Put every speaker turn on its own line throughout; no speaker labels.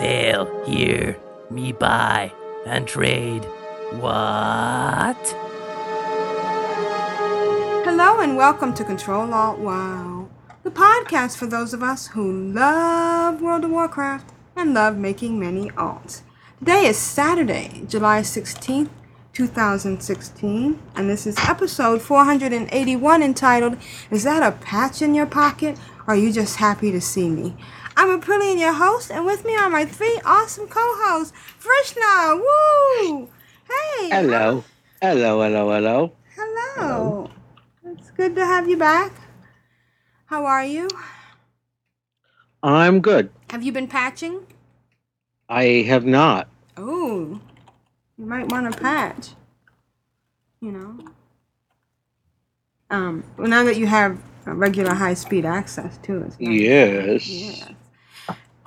Sail here, me buy and trade. What?
Hello and welcome to Control Alt Wow, the podcast for those of us who love World of Warcraft and love making many alts. Today is Saturday, July 16th, 2016, and this is episode 481 entitled, Is That a Patch in Your Pocket? Or Are You Just Happy to See Me? I'm Aprillian, your host, and with me are my three awesome co-hosts, Vrishna, woo! Hey!
Hello. Hello, hello, hello.
Hello. It's good to have you back. How are you?
I'm good.
Have you been patching?
I have not.
Oh, you might want to patch. You know. Um. Well, now that you have regular high-speed access to it.
Yes.
Yes.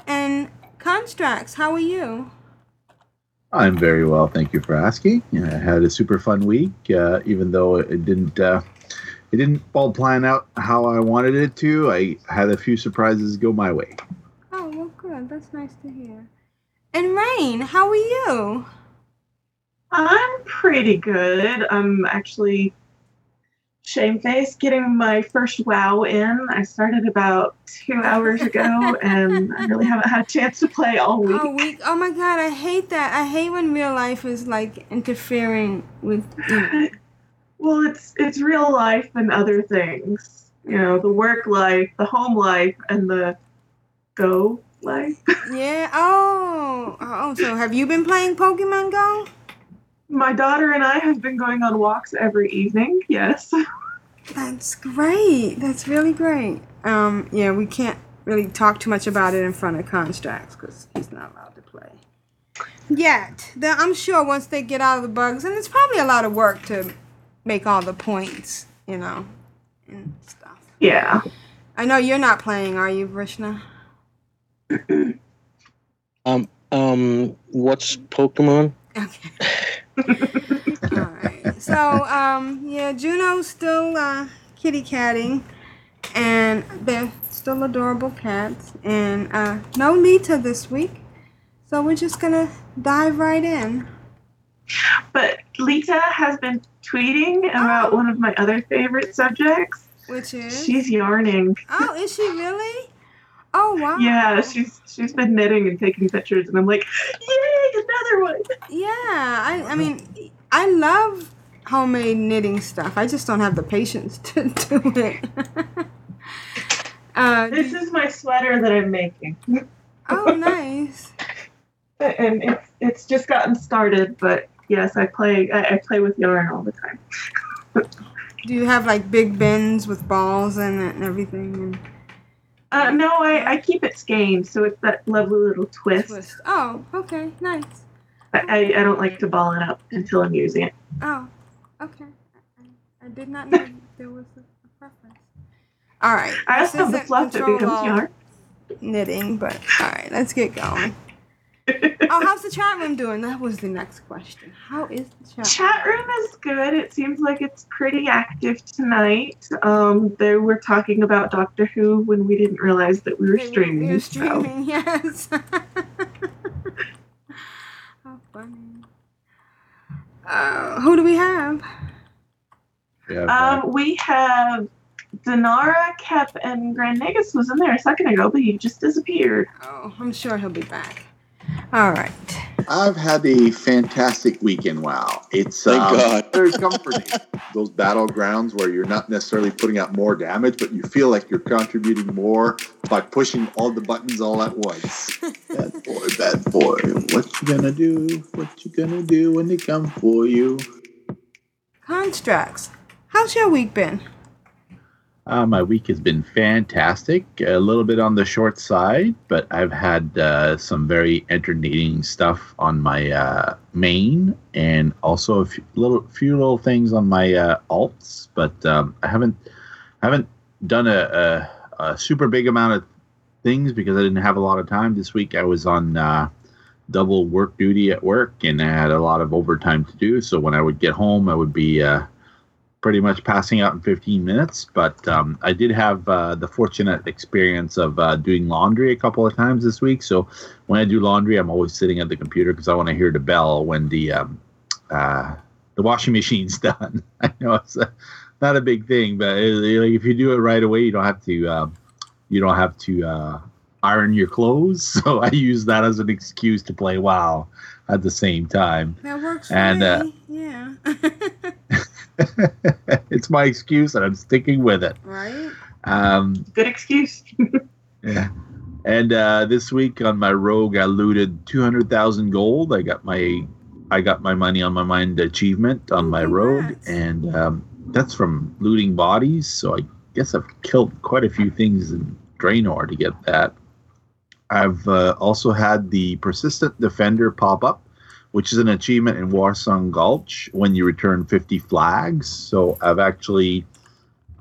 And Constrax, how are you?
I'm very well, thank you for asking. I had a super fun week, uh, even though it didn't uh, it didn't all plan out how I wanted it to. I had a few surprises go my way.
Oh, well, good. That's nice to hear. And Rain, how are you?
I'm pretty good. I'm actually shamefaced getting my first WoW in. I started about two hours ago, and I really haven't had a chance to play all week.
Oh, week. Oh my God, I hate that. I hate when real life is like interfering with. You know.
Well, it's it's real life and other things. You know, the work life, the home life, and the go life.
Yeah. Oh. Oh. So have you been playing Pokemon Go?
My daughter and I have been going on walks every evening. Yes.
That's great. That's really great. Um. Yeah. We can't really talk too much about it in front of Constrax because he's not allowed to play. Yet. The, I'm sure once they get out of the bugs, and it's probably a lot of work to make all the points. You know, and stuff.
Yeah.
I know you're not playing, are you, Vrishna?
Um, um, what's Pokemon?
Okay. All right. So, um, yeah, Juno's still uh, kitty catting, and they're still adorable cats, and uh, no Lita this week. So we're just gonna dive right in.
But Lita has been tweeting about one of my other favorite subjects.
Which is?
She's yarning.
Oh, is she really? Oh wow.
Yeah, she's she's been knitting and taking pictures, and I'm like, yay, another one.
Yeah, I, I mean, I love homemade knitting stuff. I just don't have the patience to do it. uh,
This is my sweater that I'm making,
oh, nice.
and it's it's just gotten started. But yes, I play I, I play with yarn all the time.
Do you have like big bins with balls in it and everything? And
Uh, no, I, I keep it skeined, so it's that lovely little twist.
twist. Oh, okay, nice.
I, I, I don't like to ball it up until I'm using it.
Oh, okay. I, I did not know there was a, a preference. All right.
I
this
also have the fluff that becomes yarn.
Knitting, but all right, let's get going. oh, how's the chat room doing? That was the next question. How is the chat?
Chat room is good. It seems like it's pretty active tonight. Um, they were talking about Doctor Who when we didn't realize that we were
They
streaming.
We were
so-
streaming, yes. How funny. Uh, who do we have?
Yeah,
Um, we have Denara, Kep, and Grand Nagus was in there a second ago, but he just disappeared.
Oh, I'm sure he'll be back. All right.
I've had a fantastic weekend. Wow, it's
Thank
um,
God.
very comforting. Those battlegrounds where you're not necessarily putting out more damage, but you feel like you're contributing more by pushing all the buttons all at once. bad boy, bad boy, what you gonna do? What you gonna do when they come for you?
Constrax. How's your week been?
Uh, my week has been fantastic. A little bit on the short side, but I've had uh, some very entertaining stuff on my uh, main, and also a few little, few little things on my uh, alts. But um, I haven't haven't done a, a, a super big amount of things because I didn't have a lot of time this week. I was on uh, double work duty at work, and I had a lot of overtime to do. So when I would get home, I would be uh, pretty much passing out in 15 minutes. But um, I did have uh, the fortunate experience of uh, doing laundry a couple of times this week. So when I do laundry, I'm always sitting at the computer because I want to hear the bell when the um, uh, the washing machine's done. I know it's a, not a big thing, but it, like if you do it right away, you don't have to um, you don't have to uh, iron your clothes. So I use that as an excuse to play WoW at the same time.
That works for
And,
me.
uh,
yeah.
it's my excuse, and I'm sticking with it.
right?
Um,
Good excuse.
Yeah. And uh, this week on my rogue, I looted two hundred thousand gold. I got my I got my money on my mind achievement on my rogue,
congrats.
and um, that's from looting bodies. So I guess I've killed quite a few things in Draenor to get that. I've uh, also had the persistent defender pop up, which is an achievement in Warsong Gulch when you return fifty flags. So I've actually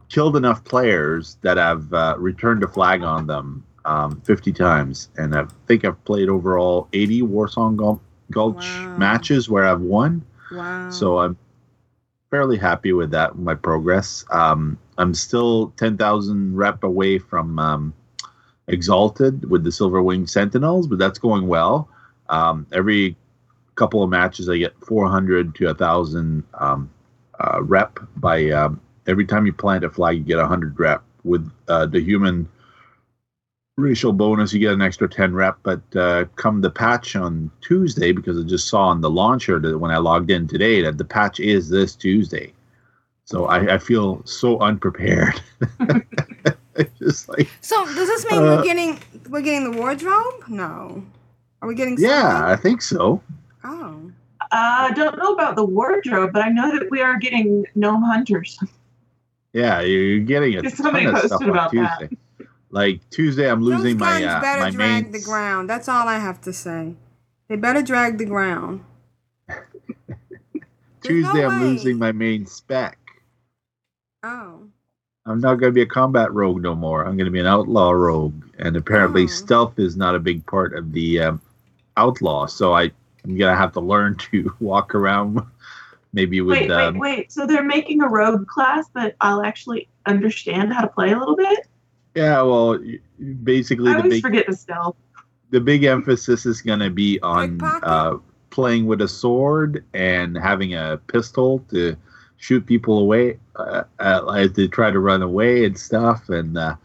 killed enough players that I've uh, returned a flag on them um, 50 times, and I think I've played overall 80 Warsong Gul- Gulch
Wow.
matches where I've won.
Wow.
So I'm fairly happy with that, my progress. Um, I'm still 10,000 rep away from um, Exalted with the Silverwing Sentinels, but that's going well. Um, every couple of matches, I get 400 to 1,000 um, uh, rep by um, every time you plant a flag, you get 100 rep. With uh, the human racial bonus, you get an extra 10 rep. But uh, come the patch on Tuesday, because I just saw on the launcher that when I logged in today that the patch is this Tuesday. So I, I feel so unprepared. Just like,
So does this mean
Uh,
we're getting we're getting the wardrobe? No. Are we getting something?
yeah, I think so.
Oh.
Uh, I don't know about the wardrobe, but I know that we are getting gnome hunters.
Yeah, you're getting a
Just
ton
somebody
of
posted
stuff on
about that.
Like Tuesday, I'm losing
Those guns
my uh,
better
my
drag
main.
the ground. That's all I have to say. They better drag the ground.
Tuesday,
no
I'm
way.
losing my main spec.
Oh.
I'm not going to be a combat rogue no more. I'm going to be an outlaw rogue, and apparently
Oh.
stealth is not a big part of the um, outlaw. So I, I'm going to have to learn to walk around, maybe with
Wait,
um,
wait, wait. So they're making a rogue class that I'll actually understand how to play a little bit?
yeah. Well, basically
I
the
always
big
forget the stealth.
the big emphasis is going to be on uh, playing with a sword and having a pistol to shoot people away uh, uh, as they try to run away and stuff. And uh,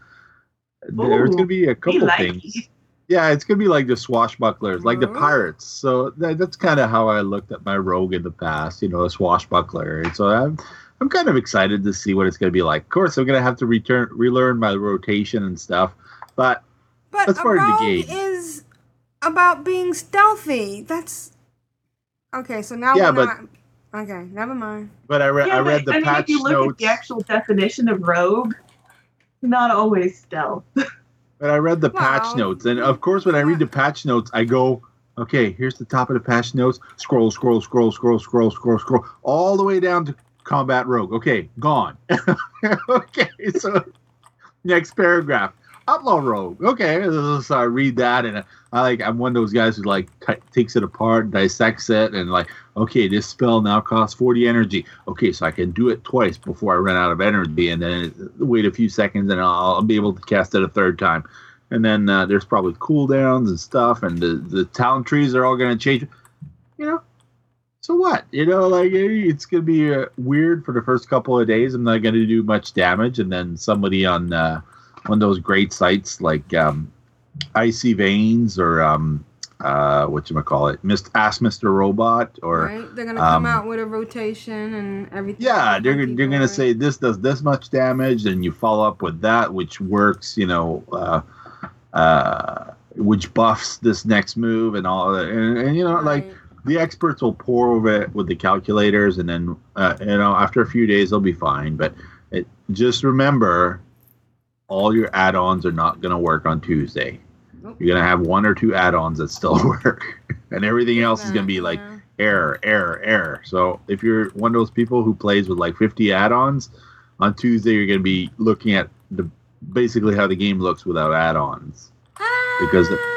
there's going to be a couple
like
things.
It.
Yeah, it's going to be like the swashbucklers, like the
mm-hmm.
pirates. So that, that's kind of how I looked at my rogue in the past, you know, a swashbuckler. And so I'm, I'm kind of excited to see what it's going to be like. Of course, I'm going to have to return, relearn my rotation and stuff. But
But
That's
a
part of the
rogue
game.
is about being stealthy. That's okay. So now
Yeah,
we're
but-
not. Okay, never mind.
but I, re-
Yeah,
I read
but,
the
I mean,
patch
if you look
notes.
at the actual definition of rogue, not always stealth.
But I read the patch notes, and of course, when I read the patch notes, I go, "Okay, here's the top of the patch notes. Scroll, scroll, scroll, scroll, scroll, scroll, scroll, all the way down to combat rogue. Okay, gone. okay, so next paragraph, outlaw rogue. Okay, so I read that, and I like I'm one of those guys who like t- takes it apart, dissects it, and like, okay, this spell now costs 40 energy. Okay, so I can do it twice before I run out of energy, and then wait a few seconds, and I'll, I'll be able to cast it a third time. And then uh, there's probably cooldowns and stuff, and the the talent trees are all going to change. You know, so what? You know, like eh, it's going to be uh, weird for the first couple of days. I'm not going to do much damage, and then somebody on uh, one of those great sites like um, Icy Veins or um, uh, what you call it, Mist Ask Mr. Robot or
right? They're gonna come
um,
out with a rotation and everything.
yeah, they're they're gonna say this does this much damage, and you follow up with that, which works. You know, uh, uh, which buffs this next move and all that, and, and you know, like the experts will pour over it with the calculators, and then uh, you know after a few days they'll be fine. But it, just remember, all your add-ons are not going to work on Tuesday.
Nope.
You're going to have one or two add-ons that still work, and everything else is going to be like
Yeah.
error, error, error. So if you're one of those people who plays with like 50 add-ons, on Tuesday you're going to be looking at the basically how the game looks without add-ons. Because the- ah.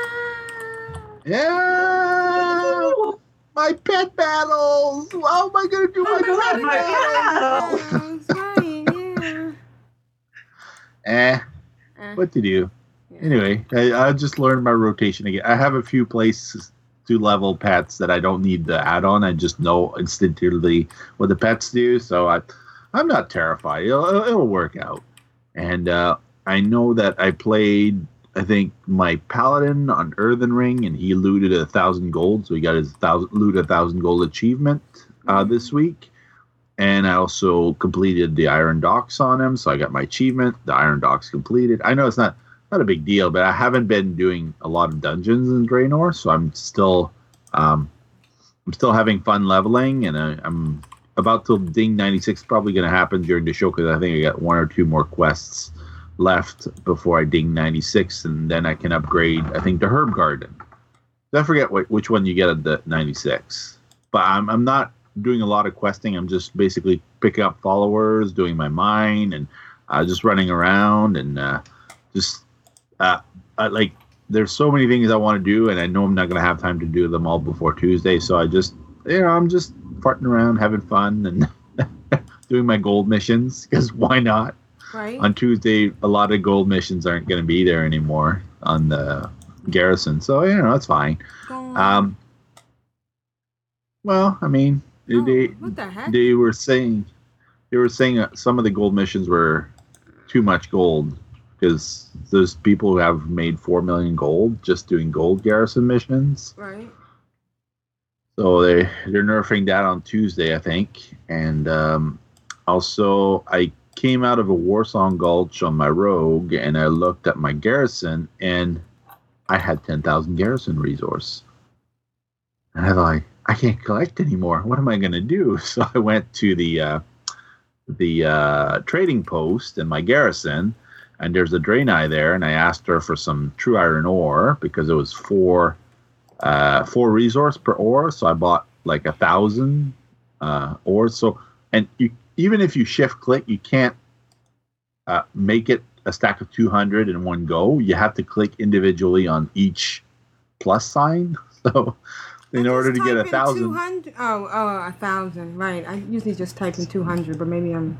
Yeah, my pet battles. How am I going to do
Oh
my
God,
pet
my
battles?
battle.
Eh.
Eh,
what to do?
yeah.
Anyway, I, I just learned my rotation again. I have a few places to level pets that I don't need the add-on. I just know instinctively what the pets do, so I, I'm not terrified. It'll, it'll work out. And uh, I know that I played, I think, my paladin on Earthen Ring, and he looted a thousand gold, so he got his thousand loot a thousand gold achievement uh, this week. And I also completed the Iron Docks on him, so I got my achievement. The Iron Docks completed. I know it's not not a big deal, but I haven't been doing a lot of dungeons in Draenor, so I'm still um, I'm still having fun leveling, and I, I'm about to ding 96. Probably going to happen during the show because I think I got one or two more quests left before I ding 96, and then I can upgrade. I think the Herb Garden. I forget which one you get at the 96, but I'm I'm not doing a lot of questing. I'm just basically picking up followers, doing my mine, and uh, just running around and uh, just uh, uh, like there's so many things I want to do, and I know I'm not gonna have time to do them all before Tuesday. So I just, you know, I'm just farting around, having fun, and doing my gold missions because why not?
Right?
On Tuesday, a lot of gold missions aren't gonna be there anymore on the garrison, so you know that's fine. Um, well, I mean,
Oh,
they
what the heck?
they were saying they were saying that some of the gold missions were too much gold because there's people who have made four million gold just doing gold garrison missions.
right?
So they they're nerfing that on Tuesday, I think. And um, also, I came out of a Warsong Gulch on my rogue, and I looked at my garrison, and I had ten thousand garrison resource. And I thought, I can't collect anymore. What am I going to do? So I went to the uh, the uh, trading post in my garrison, and there's a Draenei there, and I asked her for some true iron ore because it was four uh, four resource per ore. So I bought like a thousand uh, ores. So and you even if you shift click, you can't uh, make it a stack of 200 in one go. You have to click individually on each plus sign. So in order to get a thousand,
200 Oh, oh, a thousand. Right. I usually just type in 200, but maybe I'm.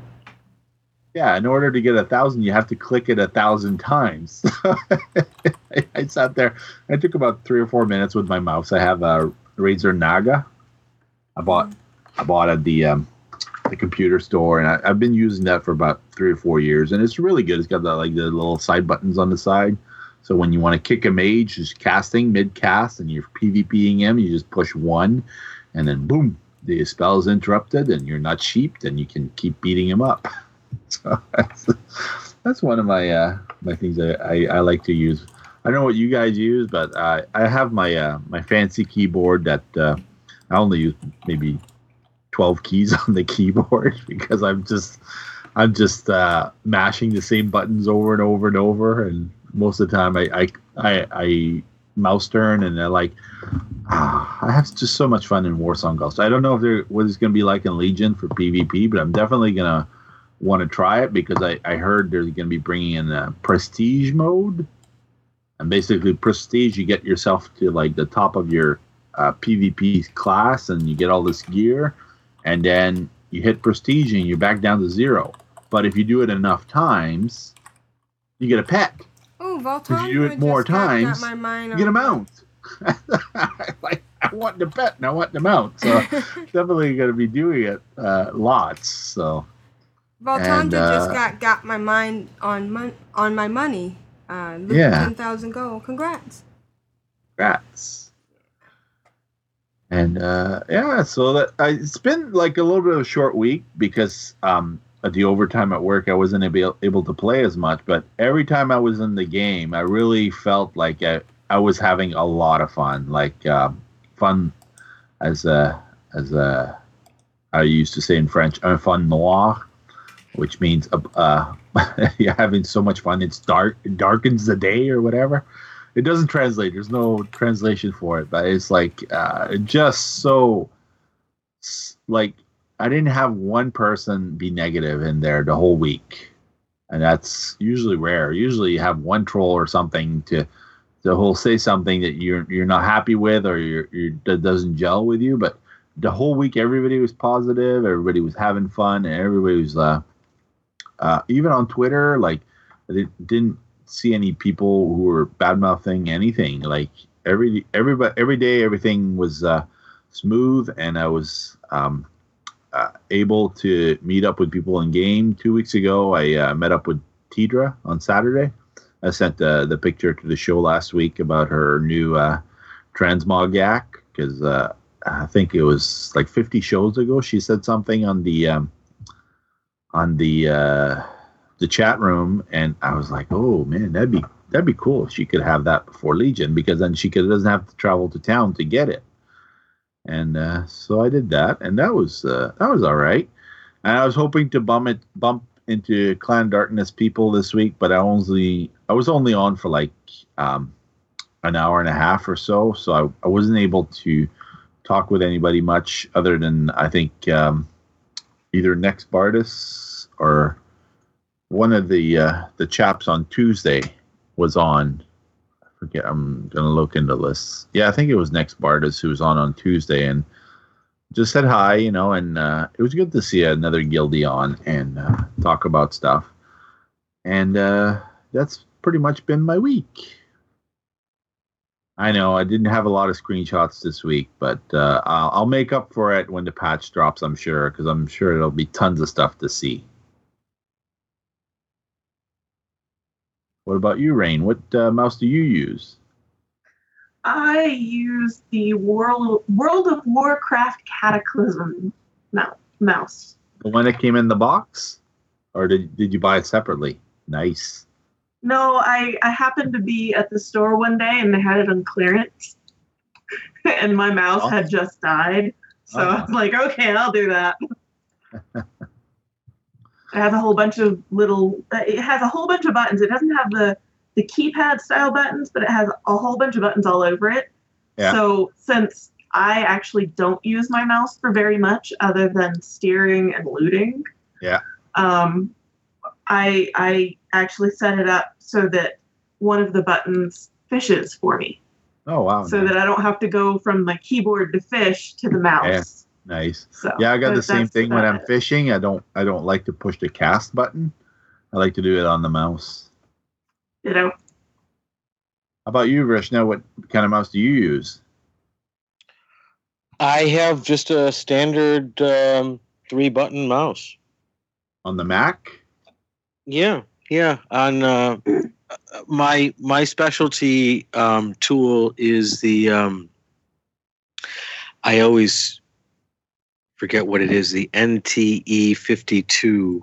yeah, in order to get a thousand, you have to click it a thousand times. I, I sat there. I took about three or four minutes with my mouse. I have a Razer Naga. I bought I bought at the um, the computer store, and I, I've been using that for about three or four years, and it's really good. It's got the like the little side buttons on the side. So when you want to kick a mage, just casting mid cast, and you're PvPing him, you just push one, and then boom, the spell is interrupted, and you're not sheeped, and you can keep beating him up. So that's, that's one of my uh, my things I, I, I like to use. I don't know what you guys use, but I have my uh, my fancy keyboard that uh, I only use maybe twelve keys on the keyboard because I'm just I'm just uh, mashing the same buttons over and over and over, and most of the time I I I, I mouse turn and I like ah, I have just so much fun in Warsong Gulch. I don't know if there what it's going to be like in Legion for PvP, but I'm definitely gonna want to try it because I, I heard they're going to be bringing in a prestige mode. And basically, prestige, you get yourself to like the top of your uh, PvP class and you get all this gear. And then you hit prestige and you're back down to zero. But if you do it enough times, you get a pet. If you do it more
just
times, you get a mount. like, I want the bet and I want the mount. So definitely going to be doing it uh, lots. So.
Voltandra
And,
just
uh,
got got my mind on mon- on my money. Uh,
Yeah.
ten thousand gold. Congrats.
Congrats. And uh, yeah, so that I, it's been like a little bit of a short week because um, at the overtime at work, I wasn't able, able to play as much. But every time I was in the game, I really felt like I, I was having a lot of fun, like um, fun as a as a I used to say in French, un fun noir. which means uh, uh, you're having so much fun. It's dark, it darkens the day or whatever. It doesn't translate. There's no translation for it, but it's like uh, just so like I didn't have one person be negative in there the whole week, and that's usually rare. Usually, you have one troll or something to the whole say something that you're you're not happy with or you're, that doesn't gel with you, but the whole week everybody was positive. Everybody was having fun and everybody was uh, uh, even on twitter like i didn't, see any people who were bad mouthing anything. Like every everybody every day everything was uh, smooth and i was um, able to meet up with people in game two weeks ago i uh, met up with tidra on saturday i sent the, the picture to the show last week about her new uh, transmog yak because uh, I think it was like 50 shows ago. She said something on the um, on the uh, the chat room, and I was like, "Oh man, that'd be that'd be cool if she could have that before Legion, because then she could doesn't have to travel to town to get it." And uh, so I did that, and that was uh, that was all right. And I was hoping to bump it bump into Clan Darkness people this week, but I only I was only on for like um, an hour and a half or so, so I, I wasn't able to talk with anybody much other than I think um, either Next Bardis or one of the uh, the chaps on Tuesday was on. Forget. I'm gonna look into this. Yeah, I think it was Next Bardis who was on on Tuesday and just said hi, you know, and uh, it was good to see another guildie on and uh, talk about stuff. And uh, that's pretty much been my week. I know I didn't have a lot of screenshots this week, but uh, I'll, I'll make up for it when the patch drops. I'm sure because I'm sure there'll be tons of stuff to see. What about you, Rain? What uh, mouse do you use?
I use the World World of Warcraft Cataclysm mouse.
The one that came in the box, or did did you buy it separately? Nice.
No, I I happened to be at the store one day and they had it on clearance, and my mouse
Oh.
had just died. So
Oh.
I was like, okay, I'll do that. it has a whole bunch of little. uh, It has a whole bunch of buttons. It doesn't have the the keypad style buttons, but it has a whole bunch of buttons all over it.
Yeah.
So since I actually don't use my mouse for very much other than steering and looting,
Yeah.
um, I I actually set it up so that one of the buttons fishes for me,
Oh wow.
so
nice.
that I don't have to go from my keyboard to fish to the mouse.
Nice.
So
Yeah, I got the same thing when I'm
it.
fishing. I don't I don't like to push the cast button. I like to do it on the mouse.
You know,
How about you, Vrishna? What kind of mouse do you use?
I have just a standard um, three button mouse.
On the Mac?
Yeah, yeah. On uh, my my specialty um, tool is the um, I always forget what it is. The NTE fifty two,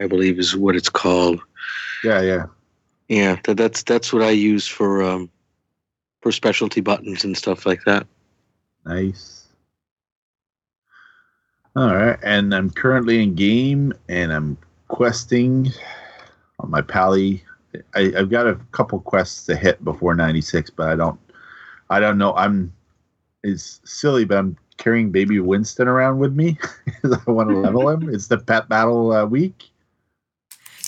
I believe, is what it's called.
Yeah, yeah.
Yeah, that, that's that's what I use for um, for specialty buttons and stuff like that.
Nice. All right, and I'm currently in game, and I'm questing on my pally. I, I've got a couple quests to hit before 96, but I don't. I don't know. I'm. It's silly, but I'm carrying baby Winston around with me because I want to level him. It's the pet battle uh, week.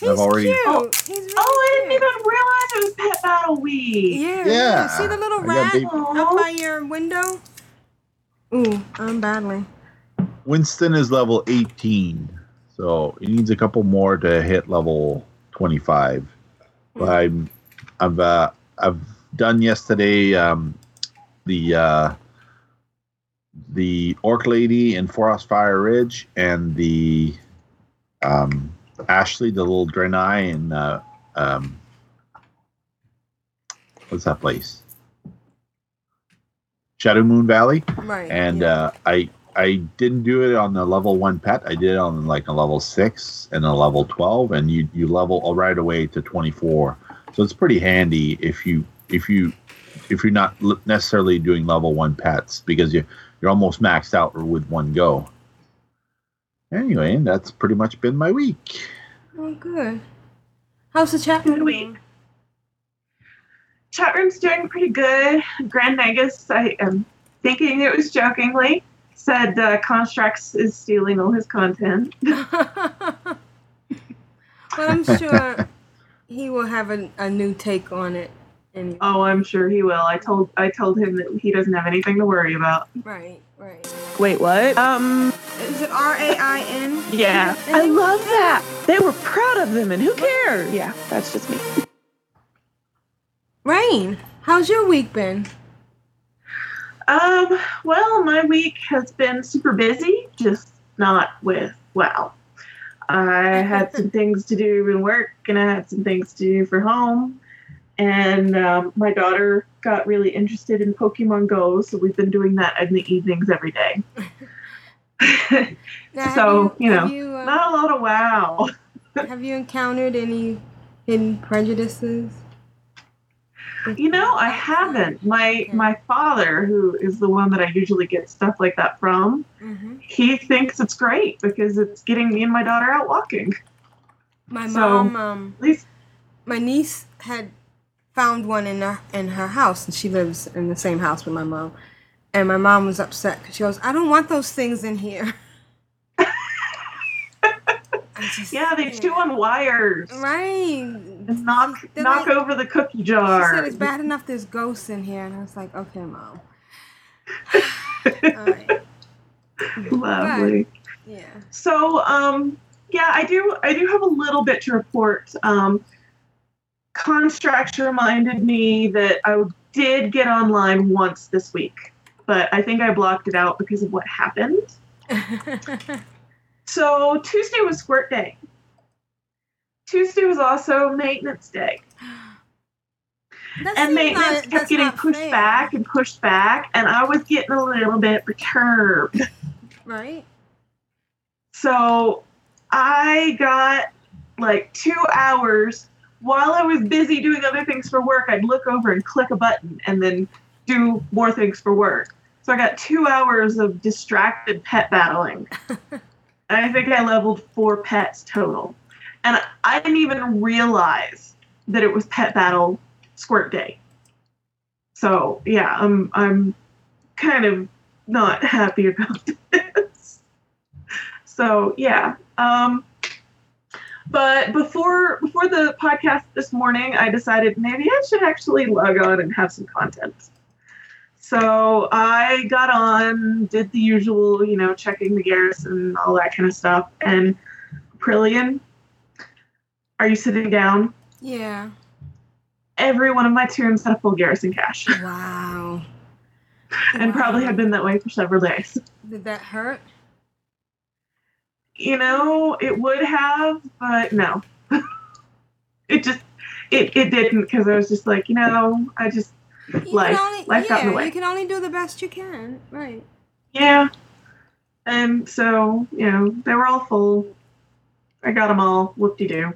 He's
I've already-
cute.
Oh,
He's really
oh, I didn't
cute.
even realize it was Pet Battle Week.
Yeah,
Yeah,
yeah. See the little
I
rat
baby-
up by your window? Ooh, I'm badly.
Winston is level 18, so he needs a couple more to hit level 25. But I'm, I've, uh, I've done yesterday um, the uh, the Orc Lady in Frostfire Ridge and the um, Ashley, the little Draenei in uh, um, what's that place? Shadowmoon Valley
Right.
and
yeah.
uh, I I didn't do it on the level one pet. I did it on like a level six and a level twelve, and you you level right away to twenty four. So it's pretty handy if you if you if you're not necessarily doing level one pets because you you're almost maxed out with one go. Anyway, that's pretty much been my week.
Oh, good. How's the chat
Good
room doing?
Chat room's doing pretty good. Grand Nagus, I am thinking it was jokingly, said uh, Constrax is stealing all his content.
well, I'm sure he will have a, a new take on it.
Oh, I'm sure he will. I told I told him that he doesn't have anything to worry about.
Right, right.
Wait, what? Um,
Is it R A I N?
yeah. I love that. They were proud of them, and who cares? Yeah, that's just me.
Rain, how's your week been?
Um, well, my week has been super busy, just not with well. I had some things to do in work, and I had some things to do for home. And um, my daughter got really interested in Pokemon Go, so we've been doing that in the evenings every day. So, you, know,
you, uh,
not a lot of WoW.
have you encountered any hidden prejudices?
You know, I haven't. My my father, who is the one that I usually get stuff like that from,
Mm-hmm.
he thinks it's great because it's getting me and my daughter out walking.
My
So,
mom, um,
At least
my niece had found one in her in her house, and she lives in the same house with my mom. And my mom was upset because she goes, "I don't want those things in here." Just-
yeah, they chew on wires.
Right.
And knock
They're
knock
like-
over the cookie jar.
She said it's bad enough there's ghosts in here, and I was like, "Okay, mom."
Lovely.
Yeah.
So, um, yeah, I do. I do have a little bit to report. Um, Constrax reminded me that I did get online once this week, but I think I blocked it out because of what happened. So Tuesday was Squirt Day. Tuesday was also Maintenance Day.
That
and maintenance
not-
kept getting pushed
fair,
back and pushed back, and I was getting a little bit perturbed.
Right.
So I got like two hours while I was busy doing other things for work. I'd look over and click a button and then do more things for work. So I got two hours of distracted pet battling. I think I leveled four pets total. And I didn't even realize that it was pet battle squirt day. So yeah, I'm I'm kind of not happy about this. So yeah. Um but before before the podcast this morning, I decided maybe I should actually log on and have some content. So I got on, did the usual, you know, checking the garrison, all that kind of stuff. And Prillian, are you sitting down?
Yeah.
Every one of my tunes had a full garrison cache,
Wow.
and probably had been that way for several days.
Did that hurt?
You know, it would have, but no. it just it, it didn't because I was just like, you know, I just
You
life
can only,
life got in the
yeah,
way.
you can only do the best you can. Right.
Yeah. And so, you know, they were all full. I got them all. Whoop de doo.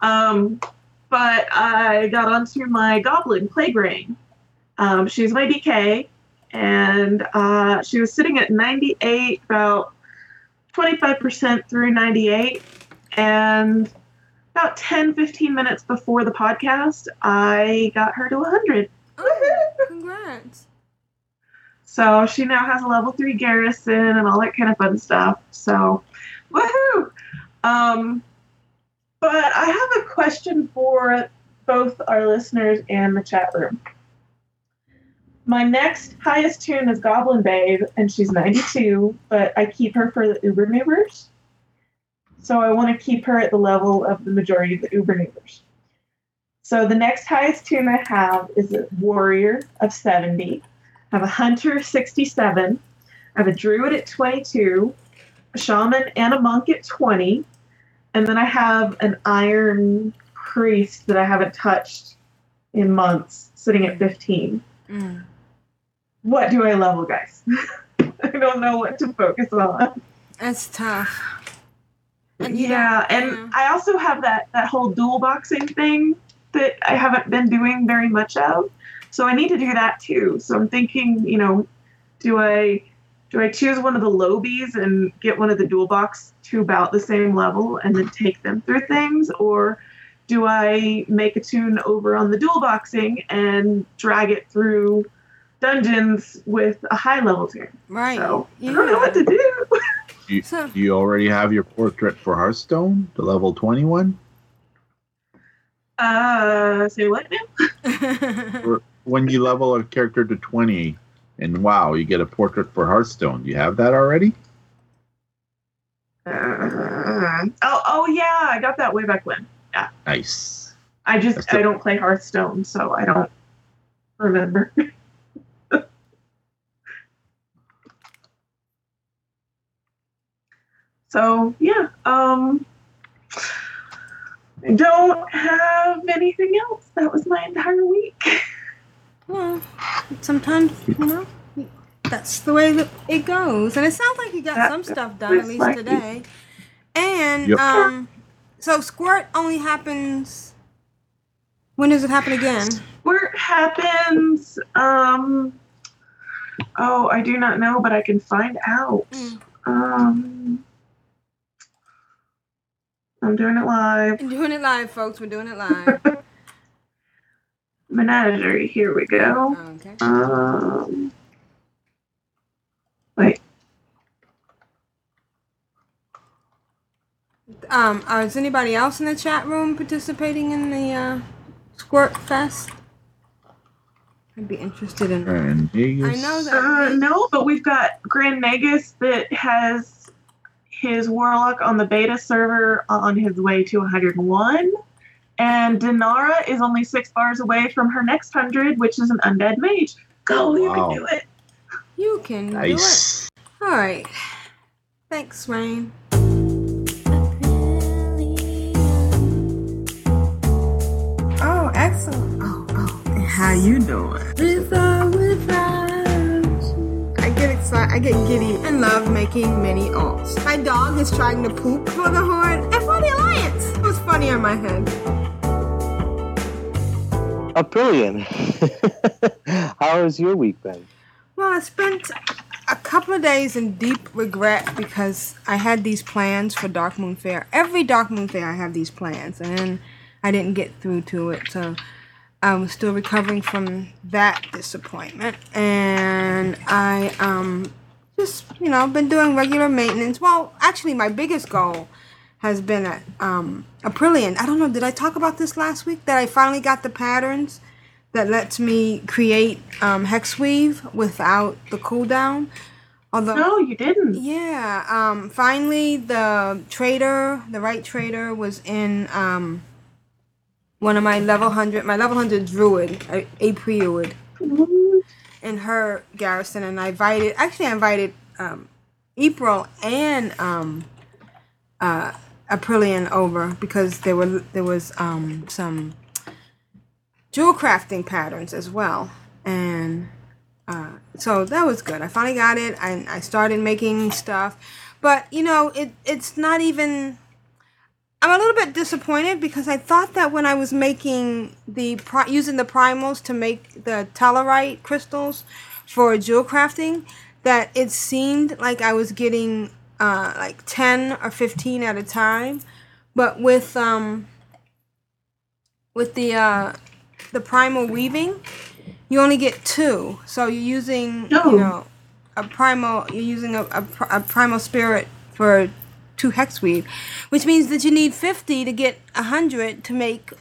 Um, but I got onto my goblin plague ring. Um, she's my DK, and uh, she was sitting at 98, about 25% through 98. And about 10, 15 minutes before the podcast, I got her to 100.
Oh, congrats.
So she now has a level three garrison and all that kind of fun stuff. So, woohoo! Um, but I have a question for both our listeners and the chat room. My next highest tune is Goblin Babe, and she's 92, but I keep her for the Uber movers. So I want to keep her at the level of the majority of the Uber movers. So the next highest tune I have is a Warrior of 70. I have a Hunter 67. I have a Druid at 22, a Shaman and a Monk at 20. And then I have an Iron Priest that I haven't touched in months, sitting at 15.
Mm.
What do I level, guys? I don't know what to focus on.
That's tough. And
yeah, and
yeah.
I also have that that whole dual boxing thing that I haven't been doing very much of. So I need to do that too. So I'm thinking, you know, do I do I choose one of the lobies and get one of the dual box to about the same level and then take them through things, or do I make a tune over on the dual boxing and drag it through dungeons with a high level tier.
Right.
So I don't know what to do.
You, you already have your portrait for Hearthstone, the level 21?
Uh, say what now?
When you level a character to 20 and WoW, you get a portrait for Hearthstone. Do you have that already?
Uh, oh, oh yeah, I got that way back when. Yeah,
Nice.
I just
That's the-
I don't play Hearthstone, so I don't remember. so yeah, um, I don't have anything else. That was my entire week.
Well, sometimes you know that's the way that it goes, and it sounds like you got
That-
some stuff done at least
like-
today. And
Yep.
um, so squirt only happens. When does it happen again?
Where it happens? Um, oh, I do not know, but I can find out.
Mm.
Um, I'm doing it live.
I'm doing it live, folks. We're doing it live.
Menagerie. Here we go.
Okay.
Um, wait.
Um, uh, is anybody else in the chat room participating in the uh, Squirt Fest? I'd be interested in.
And
I know that.
Uh, no, but we've got Grand Nagus that has his Warlock on the beta server on his way to 101. And Dinara is only six bars away from her next 100, which is an undead mage. Go, you
Wow.
can do it.
You can
Nice.
do it. All right. Thanks, Rain. Oh, excellent. Oh, oh. How you doing? With or without I get. I get giddy and love making mini alts. My dog is trying to poop for the Horde and for the Alliance. It was funny on my head.
Aprillian, how has your week been?
Well, I spent a couple of days in deep regret because I had these plans for Darkmoon Faire. Every Darkmoon Faire, I have these plans, and then I didn't get through to it. So I'm still recovering from that disappointment, and I um just you know been doing regular maintenance. Well, actually, my biggest goal has been a um Aprillian. I don't know. Did I talk about this last week? That I finally got the patterns that lets me create um, hex weave without the cooldown. Although
No, you didn't.
yeah, um, finally the trader, the right trader, was in um, one of my level hundred, my level hundred druid, a, a druid, in her garrison, and I invited. Actually, I invited um, April and um, uh, Aprillian over because there were there was um, some jewel crafting patterns as well, and uh, so that was good. I finally got it. I, I started making stuff, but you know, it it's not even. I'm a little bit disappointed because I thought that when I was making the pri- using the primals to make the taladite crystals for jewel crafting, that it seemed like I was getting uh, like 10 or 15 at a time, but with um with the uh, the primal weaving, you only get two. So you're using,
No.
you know, a primal. You're using a, a, a primal spirit for two hex weave, which means that you need fifty to get a hundred to make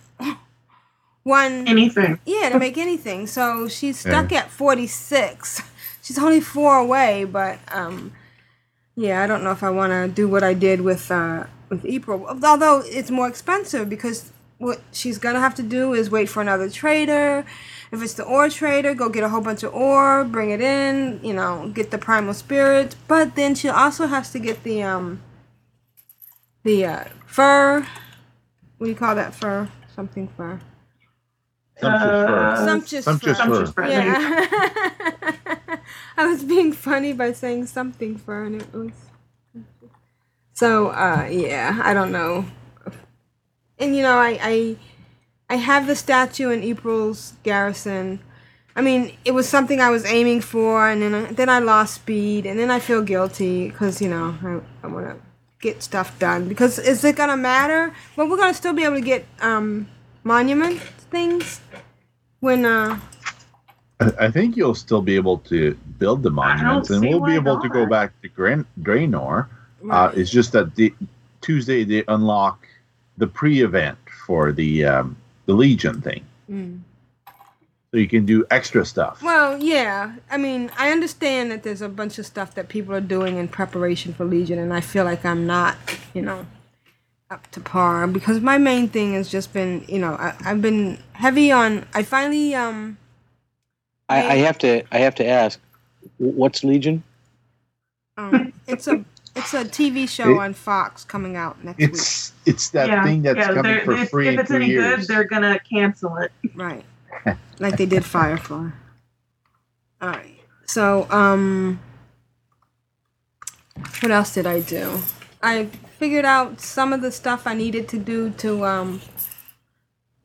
one
Anything.
Yeah, to make anything. So she's stuck at forty six. She's only four away, but um, yeah, I don't know if I want to do what I did with uh with April. Although it's more expensive because what she's gonna have to do is wait for another trader. If it's the ore trader, go get a whole bunch of ore, bring it in, you know, get the primal spirit. But then she also has to get the um the uh, fur. What do you call that fur? Something fur.
Sumptuous fur.
Sumptuous,
Sumptuous
fur.
fur.
Yeah. I was being funny by saying something fur, and it was. So uh, yeah, I don't know. And you know, I I, I have the statue in April's garrison, I mean, it was something I was aiming for, and then I, then I lost speed, and then I feel guilty because you know I, I want to get stuff done. Because is it gonna matter? Well, we're gonna still be able to get um, monument things when uh,
I I think you'll still be able to build the monuments, and we'll be
why
able to go back to Gran- Draenor. Uh, it's just that the Tuesday they unlock the pre-event for the um, the Legion thing,
mm.
So you can do extra stuff.
Well, yeah. I mean, I understand that there's a bunch of stuff that people are doing in preparation for Legion, and I feel like I'm not, you know, up to par because my main thing has just been, you know, I, I've been heavy on. I finally, um,
I, I have to I have to ask, what's Legion?
um it's a it's a TV show
It-
on Fox coming out next week.
It's it's that
yeah,
thing that's
yeah,
coming
they're-
for
if,
free
if
in
it's any
years.
good, they're gonna cancel it.
Right. Like they did Firefly. All right. So, um, what else did I do? I figured out some of the stuff I needed to do to, um,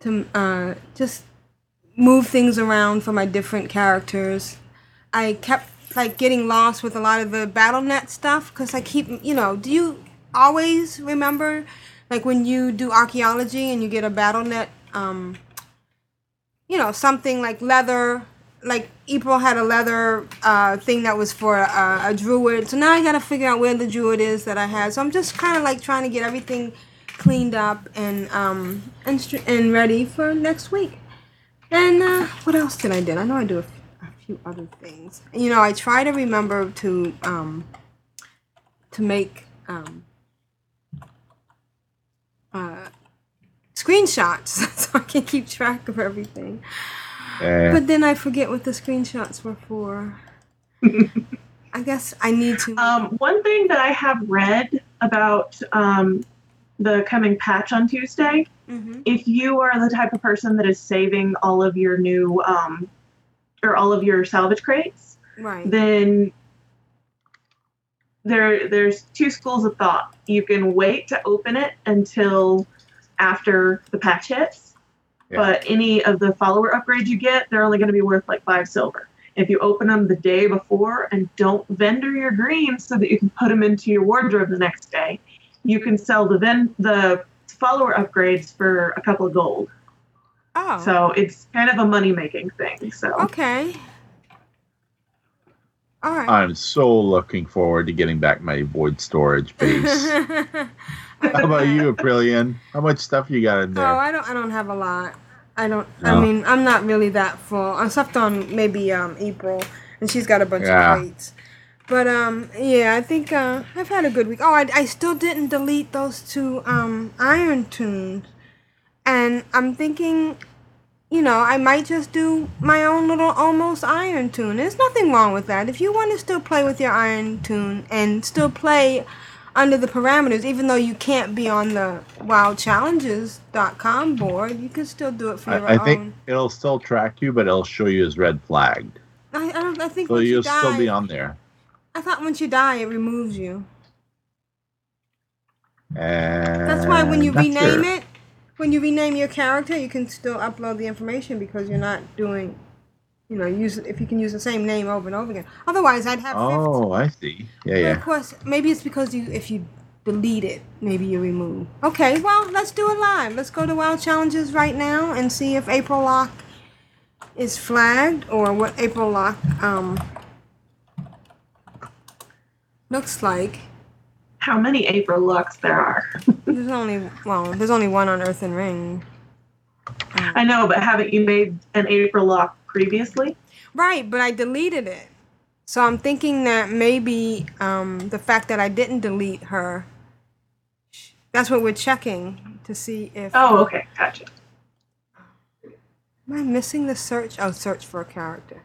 to, uh, just move things around for my different characters. I kept, like, getting lost with a lot of the BattleNet stuff because I keep, you know, do you always remember, like, when you do archaeology and you get a BattleNet, um, you know, something like leather. Like April had a leather uh, thing that was for uh, a druid. So now I gotta figure out where the druid is that I had. So I'm just kind of like trying to get everything cleaned up and um and str- and ready for next week. And uh, what else did I do? I know I do a, f- a few other things. You know, I try to remember to um to make um uh screenshots so I can keep track of everything. But then I forget what the screenshots were for. I guess I need to.
Um, one thing that I have read about um, the coming patch on Tuesday,
Mhm.
if you are the type of person that is saving all of your new um, or all of your salvage crates,
Right.
then there there's two schools of thought. You can wait to open it until after the patch hits,
Yeah.
but any of the follower upgrades you get, they're only going to be worth like five silver. If you open them the day before and don't vendor your greens so that you can put them into your wardrobe the next day, you can sell the ven- the follower upgrades for a couple of gold.
oh.
So it's kind of a money making thing. So
okay. All right.
I'm so looking forward to getting back my void storage base. How about you, Aprillian? How much stuff you got in there? Oh?
I don't. I don't have a lot. I don't. I mean, I'm not really that full. Except on maybe um April, and she's got a bunch
Yeah.
of plates. But um, yeah, I think uh, I've had a good week. Oh, I, I still didn't delete those two um Iron Toons, and I'm thinking, you know, I might just do my own little almost Iron Toon. There's nothing wrong with that. If you want to still play with your Iron Toon and still play under the parameters, even though you can't be on the WoWChallenges.com board, you can still do it for your
I, I
own.
think it'll still track you, but it'll show you as red flagged.
I, I don't. I think
So
once you
you'll
die,
still be on there.
I thought once you die, it removes you.
And
That's why when you rename it, when you rename your character, you can still upload the information because you're not doing, you know, use if you can use the same name over and over again. Otherwise, I'd have. 50.
Oh, I see. Yeah,
But
yeah.
Of course, maybe it's because you if you delete it, maybe you remove. Okay, well, let's do it live. Let's go to WoW Challenges right now and see if April Lock is flagged or what April Lock um looks like.
how many April locks there are?
There's only well, there's only one on Earthen Ring.
I know, but haven't you made an April lock previously?
Right, but I deleted it. So I'm thinking that maybe um, the fact that I didn't delete her, that's what we're checking to see if.
Oh, okay, gotcha.
Am I missing the search? Oh, search for a character.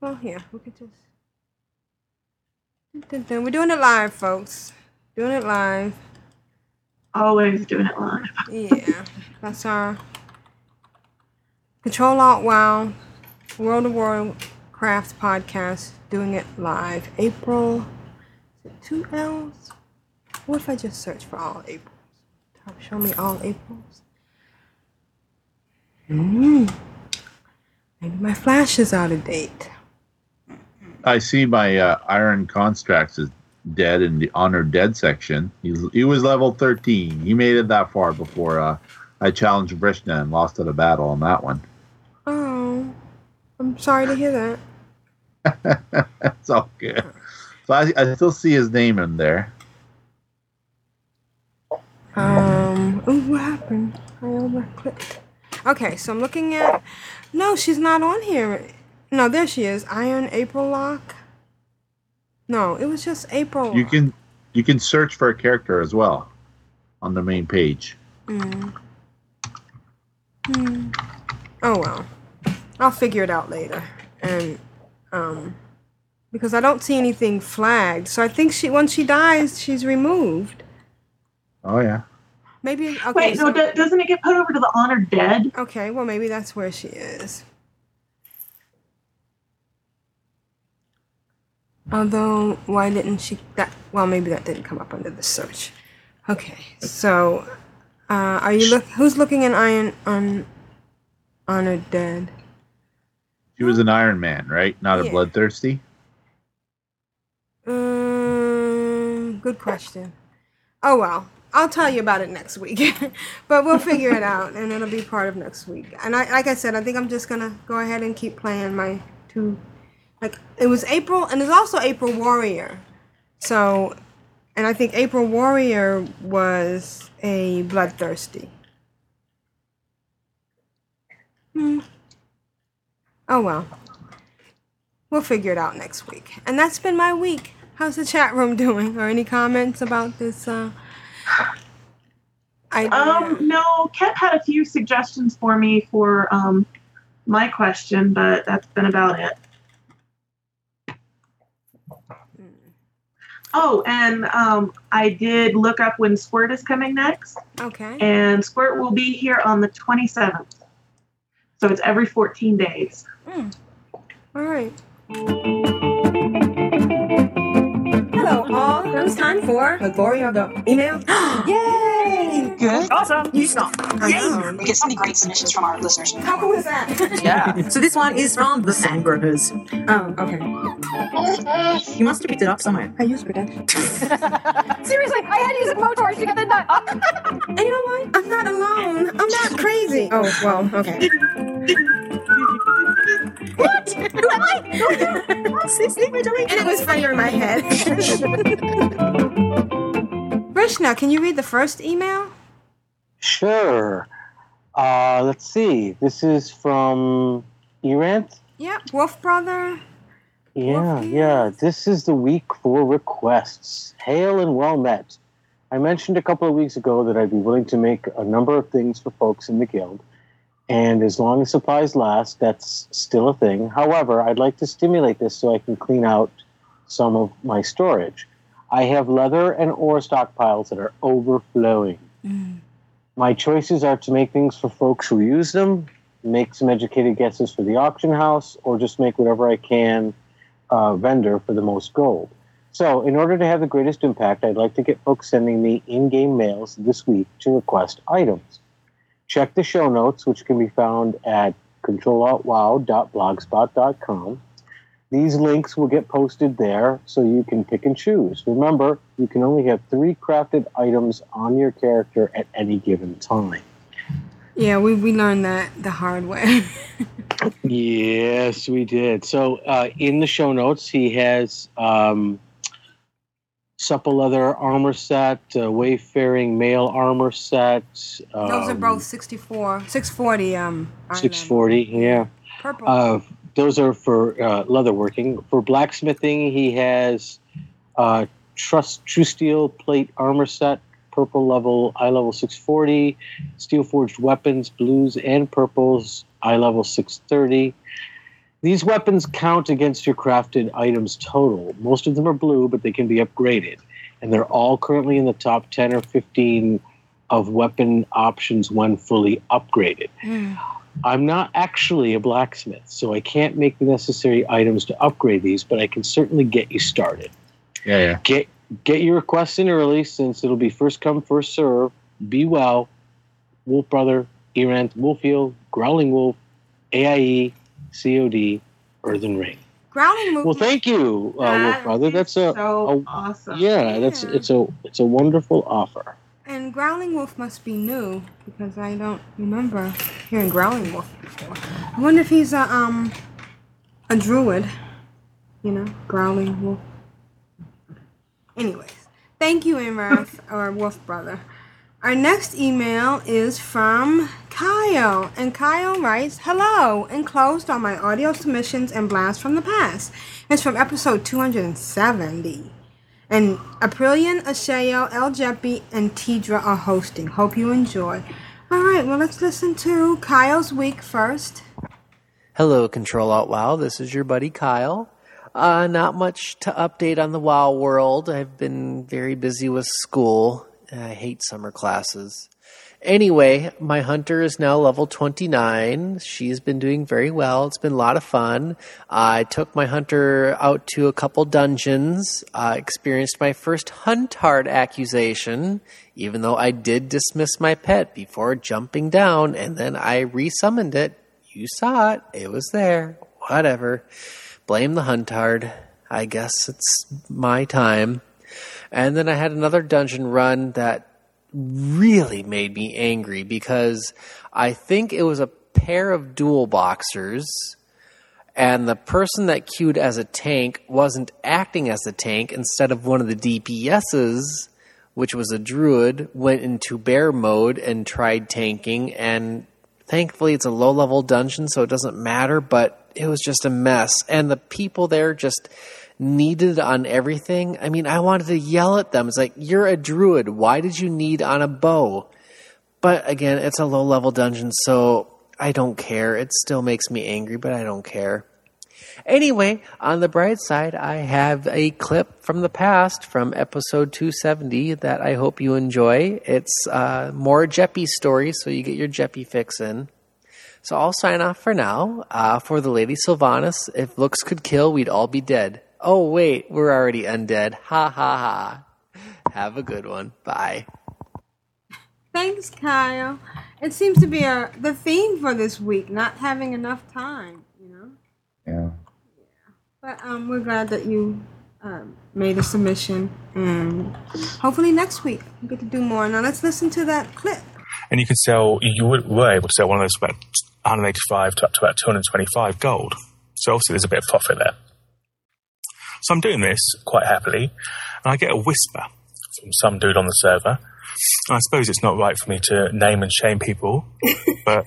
Well, here, we could just. We're doing it live, folks. Doing it live.
Always doing it live.
Yeah, that's our Control Alt Wow World of Warcraft podcast. Doing it live. April. Is it two L's? What if I just search for all Aprils? Show me all Aprils. Mm. Maybe my flash is out of date.
I see my uh, Iron Constrax is dead in the honored dead section. He, he was level 13. He made it that far before uh, I challenged Vrishna and lost at a battle on that one.
I'm sorry to hear that.
it's all good. So I, I still see his name in there.
Um, ooh, what happened? I overclicked. Okay, so I'm looking at. No, she's not on here. No, there she is. Iron April Lock. No, it was just April.
You can you can search for a character as well on the main page.
Mm. Hmm. Oh well, I'll figure it out later. And um, because I don't see anything flagged, so I think she once she dies, she's removed.
Oh yeah.
Maybe. Okay,
Wait, no,
so-
doesn't it get put over to the honored dead?
Okay, well maybe that's where she is. Although, why didn't she? That well, maybe that didn't come up under the search. Okay, so uh, are you look? Who's looking in Iron on Honored Dead?
She was an Iron Man, right? Not a bloodthirsty.
Um, good question. Oh well, I'll tell you about it next week. but we'll figure it out, and it'll be part of next week. And I, like I said, I think I'm just gonna go ahead and keep playing my two. Like it was April, and there's also April Warrior. So, and I think April Warrior was a bloodthirsty. Hmm. Oh well. We'll figure it out next week. And that's been my week. How's the chat room doing? Or any comments about this? Uh, idea?
Um, no, Ket had a few suggestions for me for um, my question, but that's been about it. Oh, and um, I did look up when Squirt is coming next,
Okay.
and Squirt will be here on the 27th. So it's every 14 days.
Hmm. All right.
Hello, all. It was time for the glory of the email. Yay!
Good.
Awesome. You stop. I know.
We get so many great submissions from our listeners.
How cool is that? yeah. So this one is from the Sandgropers. Oh, okay. You must have picked it up somewhere. I used protection.
Seriously, I had to use a blowtorch to get the nut.
And you know what? I'm not alone. I'm not crazy. Oh, well, okay.
what? Who am I?
And it was funnier in my head. Vrishna, can you read the first email?
Sure. Uh, let's see. This is from Erant.
Yeah, Wolf Brother.
Yeah, yeah. This is the week for requests. Hail and well met. I mentioned a couple of weeks ago that I'd be willing to make a number of things for folks in the guild. And as long as supplies last, that's still a thing. However, I'd like to stimulate this so I can clean out some of my storage. I have leather and ore stockpiles that are overflowing. My choices are to make things for folks who use them, make some educated guesses for the auction house, or just make whatever I can uh, vendor for the most gold. So, in order to have the greatest impact, I'd like to get folks sending me in game mails this week to request items. Check the show notes, which can be found at controlaltwow.blogspot.com. These links will get posted there so you can pick and choose. Remember, you can only have three crafted items on your character at any given time.
Yeah, we, we learned that the hard way.
Yes, we did. So uh, in the show notes, he has um, supple leather armor set, uh, wayfaring mail armor set. Um,
Those are both 64, 640. Um,
six forty. Yeah.
Purple.
Uh, those are for uh, leatherworking. For blacksmithing, he has uh, trust true steel plate armor set, purple level, eye level six forty, steel forged weapons, blues and purples, eye level six thirty. These weapons count against your crafted items total. Most of them are blue, but they can be upgraded, and they're all currently in the top ten or fifteen of weapon options when fully upgraded. I'm not actually a blacksmith, so I can't make the necessary items to upgrade these, but I can certainly get you started.
Yeah, yeah.
Get get your requests in early since it'll be first come, first serve. Be well. Wolf Brother, Erant, Wolfield, Growling Wolf, AIE, COD, Earthen Ring.
Growling movement.
Well, thank you, uh, Wolf Brother. That's a,
so
a-
awesome.
yeah, that's it's a it's a wonderful offer.
And Growling Wolf must be new because I don't remember hearing Growling Wolf before. I wonder if he's a um a druid. You know, Growling Wolf. Anyways, thank you, Imrath, or Wolf Brother. Our next email is from Kyle, and Kyle writes, Hello, enclosed are my audio submissions and blasts from the past. It's from episode 270. And Aprillian, Ashayo, El Jeppy, and Tidra are hosting. Hope you enjoy. All right, well, let's listen to Kyle's week first.
Hello, Control Alt WoW. This is your buddy Kyle. Uh, not much to update on the WoW world. I've been very busy with school. I hate summer classes. Anyway, my hunter is now level 29. She's been doing very well. It's been a lot of fun. I took my hunter out to a couple dungeons, uh, experienced my first huntard accusation, even though I did dismiss my pet before jumping down, and then I resummoned it. You saw it. It was there. Whatever. Blame the huntard. I guess it's my time. And then I had another dungeon run that really made me angry because I think it was a pair of dual boxers and the person that queued as a tank wasn't acting as a tank. Instead of one of the DPSs which was a druid went into bear mode and tried tanking. And thankfully it's a low level dungeon so it doesn't matter but it was just a mess. And the people there just needed on everything. I mean, I wanted to yell at them. It's like, you're a druid. Why did you need on a bow? But again, it's a low level dungeon, so I don't care. It still makes me angry, but I don't care. Anyway, on the bright side, I have a clip from the past from episode 270 that I hope you enjoy. It's uh, more Jeppy stories, so you get your Jeppy fix in. So I'll sign off for now. Uh, for the Lady Sylvanas, if looks could kill, we'd all be dead. Oh, wait, we're already undead. Ha ha ha. Have a good one. Bye.
Thanks, Kyle. It seems to be a, the theme for this week, not having enough time, you know?
Yeah. yeah.
But um, we're glad that you um, made a submission, and hopefully next week we get to do more. Now let's listen to that clip.
and you could sell you were, were able to sell one of those about 185 to up to about 225 gold so obviously there's a bit of profit there so i'm doing this quite happily and i get a whisper from some dude on the server. I suppose it's not right for me to name and shame people but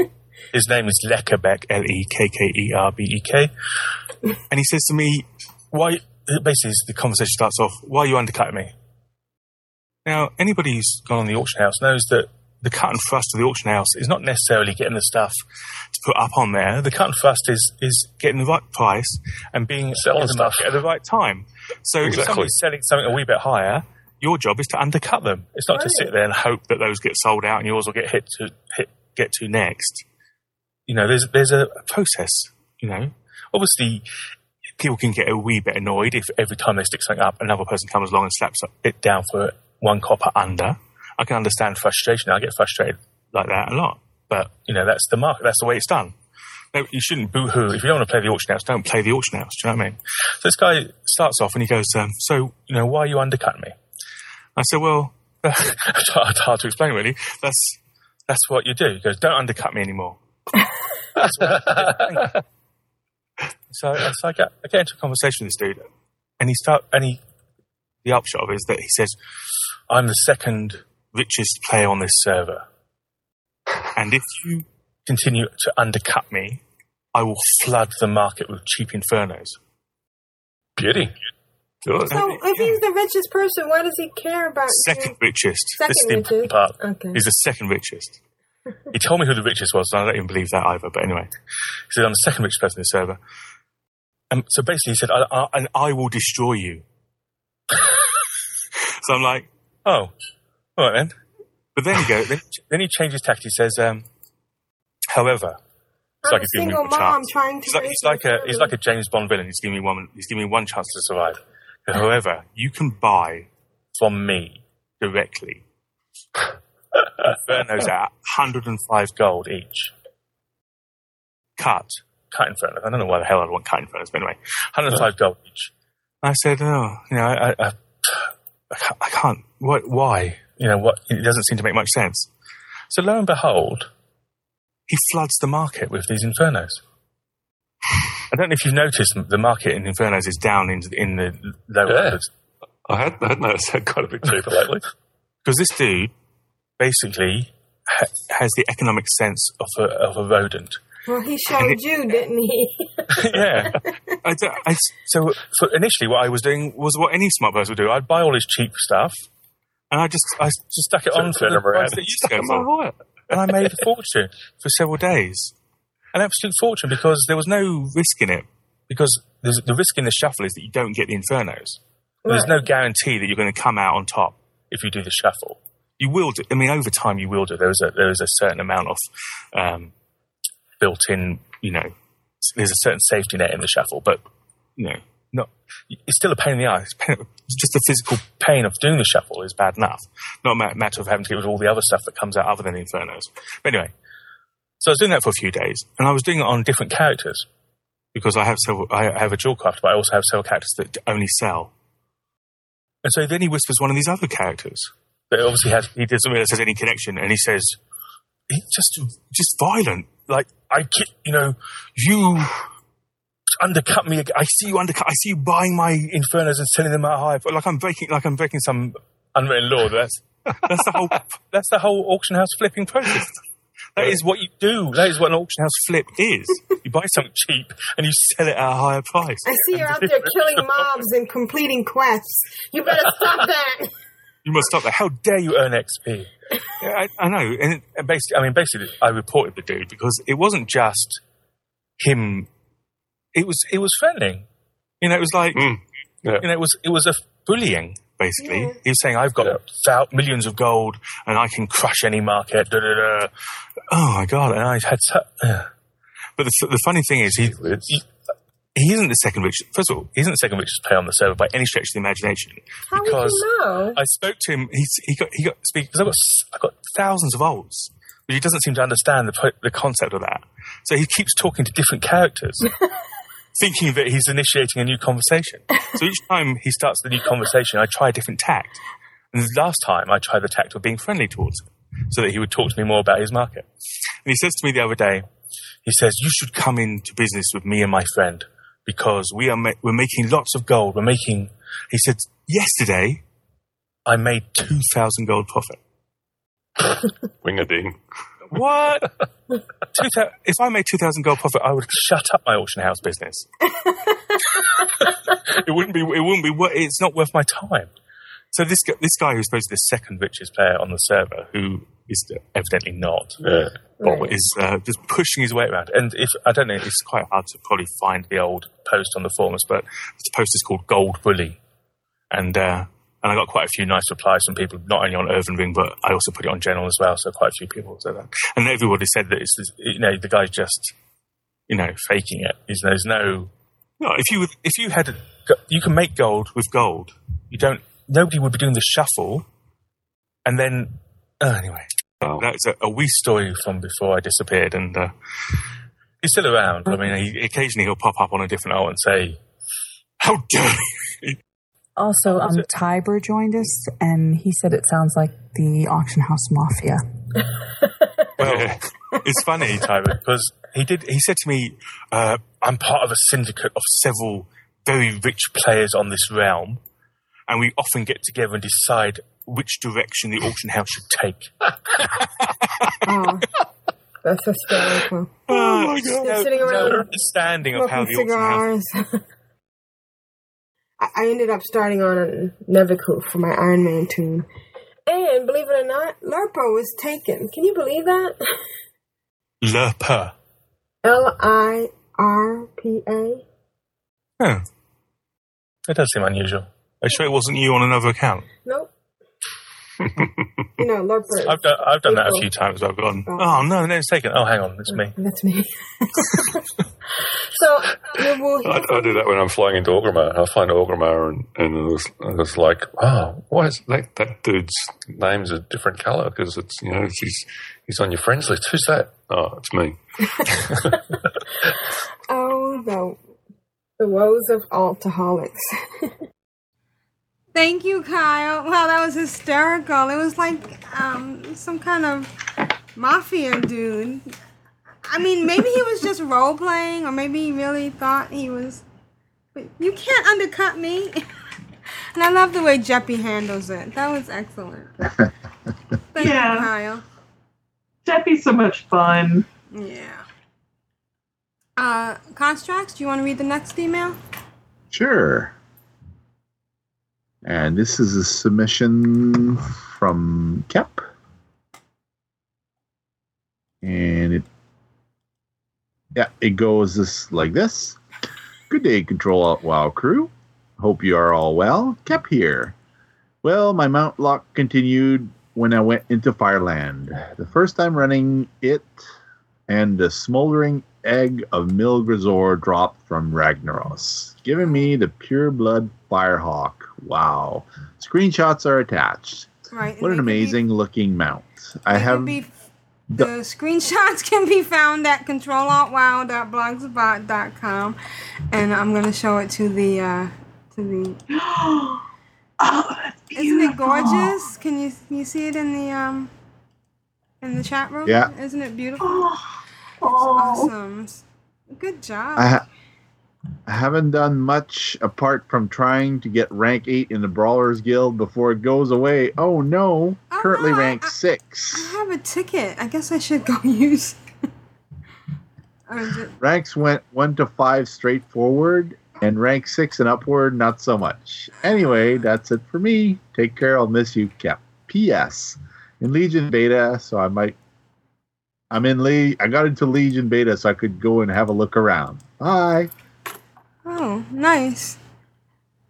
his name is Lekkerbeck, E L-E-K-K-E-R-B-E-K and he says to me why basically the conversation starts off why are you undercutting me? Now, anybody who's gone on the auction house knows that the cut and thrust of the auction house is not necessarily getting the stuff to put up on there. The cut and thrust is is getting the right price and being
Selling
the
stuff.
at the right time. So if somebody's selling something a wee bit higher, your job is to undercut them. It's not to sit there and hope that those get sold out and yours will get hit to hit get to next. You know, there's there's a process. You know, obviously people can get a wee bit annoyed if every time they stick something up, another person comes along and slaps it down for one copper under. I can understand frustration. I get frustrated like that a lot. But, you know, that's the market. That's the way it's done. No, you shouldn't boo-hoo. If you don't want to play the auction house, don't play the auction house. Do you know what I mean? So this guy starts off and he goes, um, so, you know, why are you undercutting me? I said, well, it's hard to explain really. That's, that's what you do. He goes, don't undercut me anymore. So, so I, get, I get into a conversation with this dude, and he start and he the upshot of it is that he says, "I'm the second richest player on this server, and if you continue to undercut me, I will flood the market with cheap infernos."
Beauty. Good.
So, if he's the richest person, why does he care about
Second richest.
Second
this is the important
richest.
part.
Okay.
He's the second richest. he told me who the richest was, and I don't even believe that either. But anyway, he said, I'm the second richest person in the server. And so basically, he said, I, I, and I will destroy you. so I'm like, oh, all right then. But then he goes, then, then he changes tact. He says, um, however, it's
I'm
like
a
he's giving me
single mom
chance.
trying to
He's like, he's like a he's like a James Bond villain. He's giving me one. He's giving me one chance to survive. However, you can buy from me directly Infernos at 105 gold each. Cut cut infernos. I don't know why the hell I'd want cut infernos, but anyway, 105 gold each. I said, oh, you know, I, I, I, I can't- I can't. What? Why? You know, what? It doesn't seem to make much sense. So lo and behold, he floods the market with these infernos. I don't know if you've noticed the market in infernos is down in, in the lower.
Yeah. I had, I had noticed that quite a bit cheaper lately.
Because this dude basically ha- has the economic sense of a, of a rodent.
Well, he showed you, didn't he?
yeah. I, d- I- so for initially, what I was doing was what any smart person would do. I'd buy all his cheap stuff, and I just I just stuck it on for the price that
and
used to
stuck
go
'em
for. And I made a fortune for several days, an absolute fortune because there was no risk in it. Because there's, the risk in the shuffle is that you don't get the infernos. There's no guarantee that you're going to come out on top if you do the shuffle. You will do. I mean, over time you will do. There is a there is a certain amount of um, built-in. You know, there's a certain safety net in the shuffle, but you know, not. It's still a pain in the ass. It's Just the physical pain of doing the shuffle is bad enough. Not a matter of having to get rid of all the other stuff that comes out other than infernos. But anyway, so I was doing that for a few days, and I was doing it on different characters because I have several. I have a dual craft, but I also have several characters that only sell. And so then he whispers one of these other characters that obviously has he doesn't realize has any connection, and he says, "He's just just violent. Like I, you know, you undercut me. I see you undercut. I see you buying my infernos and selling them at a high. Like I'm breaking, like I'm breaking some unwritten law. That's that's the whole that's the whole auction house flipping process. That is what you do. That is what an auction house flip is. You buy something cheap and you sell it at a higher price.
I see you're out there killing mobs and completing quests. You better stop that.
You must stop that. How dare you earn XP? Yeah, I, I know. And and basically, I mean, basically, I reported the dude because it wasn't just him. It was it was threatening. You know, it was like mm. you know, it was it was a bullying. Basically, he was saying, "I've got thou- millions of gold and I can crush any market." Da, da, da. Oh my god! And I had, so, but the, the funny thing is, he, he he isn't the second richest. First of all, he isn't the second richest player on the server by any stretch of the imagination.
How would
because
you know?
I spoke to him. He he got he got speak because I've got i've got thousands of olds, but he doesn't seem to understand the the concept of that. So he keeps talking to different characters, thinking that he's initiating a new conversation. So each time he starts the new conversation, I try a different tact. And last time I tried the tact of being friendly towards him, so that he would talk to me more about his market. And he says to me the other day, he says, "You should come into business with me and my friend." Because we are ma- we're making lots of gold. We're making. He said yesterday I made 2,000 gold profit.
Wing a ding.
What? 2,000 if I made 2,000 gold profit, I would shut up my auction house business. it wouldn't be, it wouldn't be, it's not worth my time. So this guy, this guy who's supposed to be the second richest player on the server, who is evidently not,
Yeah.
or is uh, just pushing his way around. And if I don't know, it's quite hard to probably find the old post on the forums, but the post is called Gold Bully, and uh, and I got quite a few nice replies from people, not only on Earthen Ring, but I also put it on General as well. So quite a few people said that, and everybody said that it's this- you know the guy's just you know faking it. There's, there's no no. If you if you had you can make gold with gold. You don't. Nobody would be doing the shuffle, and then uh, anyway. That's a, a wee story from before I disappeared, and uh, he's still around. I mean, he, occasionally he'll pop up on a different alt and say, "How dare you!"
Also, um, Tiber joined us, and he said it sounds like the auction house mafia.
Well, it's funny, Tyler, because he did. He said to me, uh, "I'm part of a syndicate of several very rich players on this realm, and we often get together and decide which direction the auction house should take."
Oh, that's hysterical.
Oh my god!
They're sitting around
understanding of how the
smoking
auction house.
cigars. I I ended up starting on Neviku for my Iron Man toon. And believe it or not, Lurpo was taken. Can you believe that?
Lurper.
L I R P A.
Hmm. That does seem unusual. Are you sure it wasn't you on another account?
Nope. you know, Lurper.
I've done, I've done that a few times. I've gone, oh. oh no, no, it's taken. Oh, hang on, it's me.
That's me. so, you will
I, I do that when I'm flying into Orgrimmar. I find Orgrimmar and, and it was, it was like, oh, why is that, that dude's name's a different colour? Because it's, you know, he's, he's on your friends list. Who's that? Oh, it's me.
Oh, the the woes of altaholics. Thank you, Kyle. Wow, that was hysterical. It was like um, some kind of mafia dude. I mean, maybe he was just role playing, or maybe he really thought he was. But you can't undercut me. and I love the way Jeppy handles it. That was excellent. Thank
Yeah.
you, Kyle.
Jeppy's so much fun.
Yeah. Uh, Constrax, do you want to read the next email?
Sure. And this is a submission from Kep. And it yeah, it goes this like this. Good day, Control Alt WoW crew. Hope you are all well. Kep here. Well, my mount lock continued when I went into Fireland. The first time running it and the smoldering egg of Millagazor dropped from Ragnaros, giving me the pure blood Firehawk. Wow. Screenshots are attached.
Right.
What an amazing looking mount. I have
Be, the screenshots can be found at controlaltwow.blogspot.com, and I'm gonna show it to the uh, to the.
oh, that's
Isn't it gorgeous? Can you you see it in the um in the chat room?
Yeah.
Isn't it beautiful?
Oh.
It's oh. awesome. Good job.
I, ha- I haven't done much apart from trying to get rank 8 in the Brawlers Guild before it goes away. Oh no, oh, currently rank 6.
I have a ticket. I guess I should go use. Or is it-
Ranks went 1 to 5 straightforward, and rank 6 and upward, not so much. Anyway, ah. that's it for me. Take care, I'll miss you, Cap. P.S. In Legion Beta, so I might. I'm in Le- I got into Legion Beta so I could go and have a look around. Bye.
oh, nice.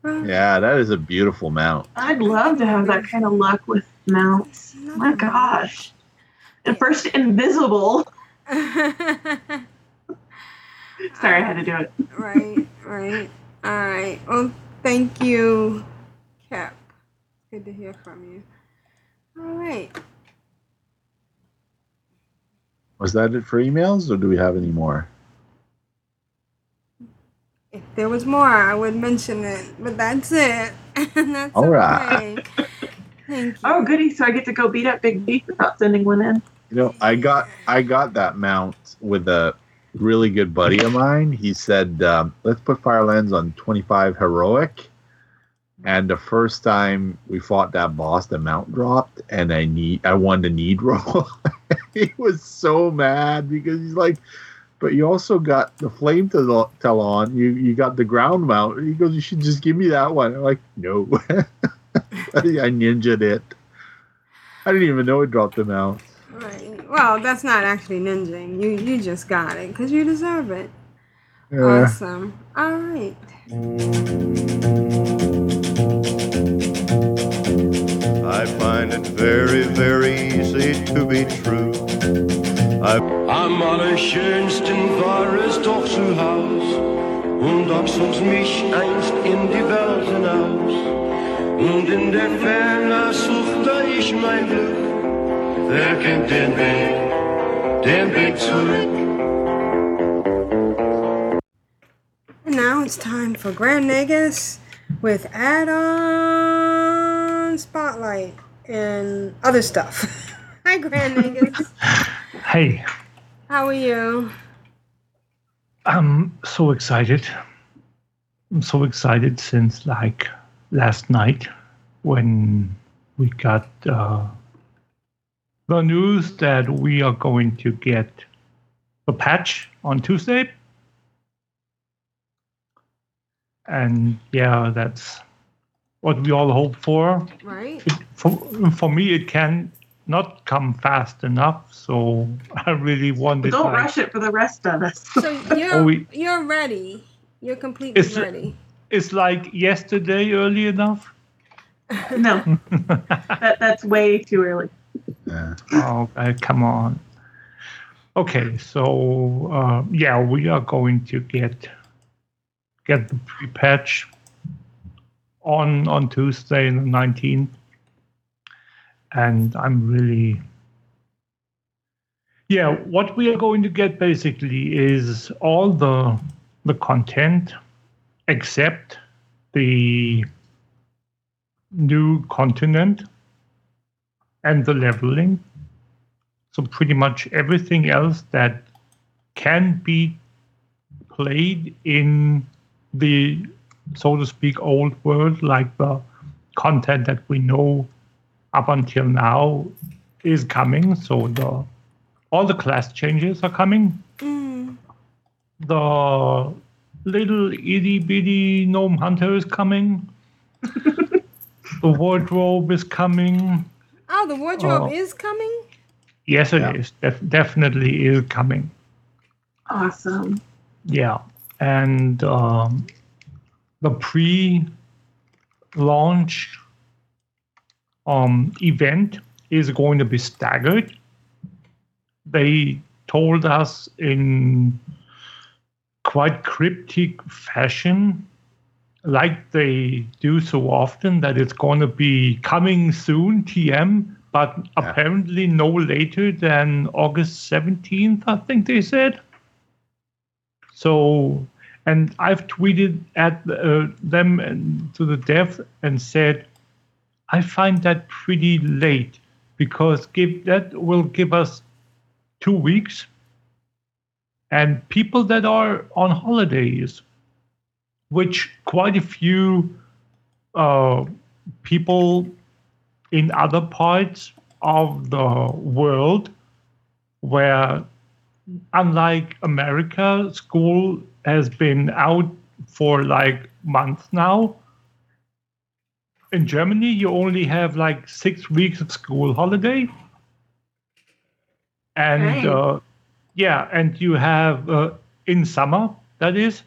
Yeah, that is a beautiful mount.
I'd love to have that kind of luck with mounts. My gosh. And first invisible. Sorry, I had to do it.
right, right. All right. Well, thank you, Cap. Good to hear from you. All right.
Was that it for emails, or do we have any more?
If there was more, I would mention it, but that's it. that's
All right.
okay. Thank you.
Oh, goody. So I get to go beat up Big G without sending one in.
You know, I got I got that mount with a really good buddy of mine. He said, um, "Let's put Firelands on 25 heroic." And the first time we fought that boss, the mount dropped, and I need I won the need roll. he was so mad because he's like, "But you also got the flame to tell on. You you got the ground mount." He goes, "You should just give me that one." I'm like, "No." I ninja'd it. I didn't even know it dropped the mount.
Right. Well, that's not actually ninjing. You you just got it because you deserve it.
Yeah.
Awesome. All right.
Find it very, very easy to be true. I
Am allerschönsten war es doch zu Haus und doch zog mich einst in die Welt hinaus. Und in der Ferne suchte ich mein Glück. Wer kennt den Weg, den Weg zurück?
And now it's time for Grand Nagus with spotlight and other stuff. Hi, Grand.
Hey,
How are you?
I'm so excited. I'm so excited since like last night when we got uh, the news that we are going to get a patch on Tuesday. And yeah, that's what we all hope for.
Right.
For, for me, it can not come fast enough, so I really wanted.
Don't
like,
rush it for the rest of us.
So you're
Oh, we-
you're ready. You're completely
It's-
ready.
It's like yesterday early enough.
no, that, that's way too early.
Oh, okay, come on. Okay, so uh, yeah, we are going to get get the pre-patch on on Tuesday, the nineteenth, and I'm really yeah. What we are going to get basically is all the the content except the new continent and the leveling. So pretty much everything else that can be played in the so to speak old world, like the content that we know up until now is coming. So the all the class changes are coming. The little itty bitty gnome hunter is coming. the wardrobe is coming.
Oh, the wardrobe
Oh.
is coming?
Yes, it is. Def- definitely is coming.
Awesome.
Yeah, and um, the pre-launch um, event is going to be staggered. They told us in quite cryptic fashion, like they do so often, that it's going to be coming soon, TM, but apparently no later than August 17th, I think they said. So, and I've tweeted at uh, them and to the dev and said, I find that pretty late because give that will give us two weeks, and people that are on holidays, which quite a few uh, people in other parts of the world where unlike America, school has been out for like months now. In Germany, you only have like six weeks of school holiday. And
Right.
uh, yeah, and you have uh, in summer, that is,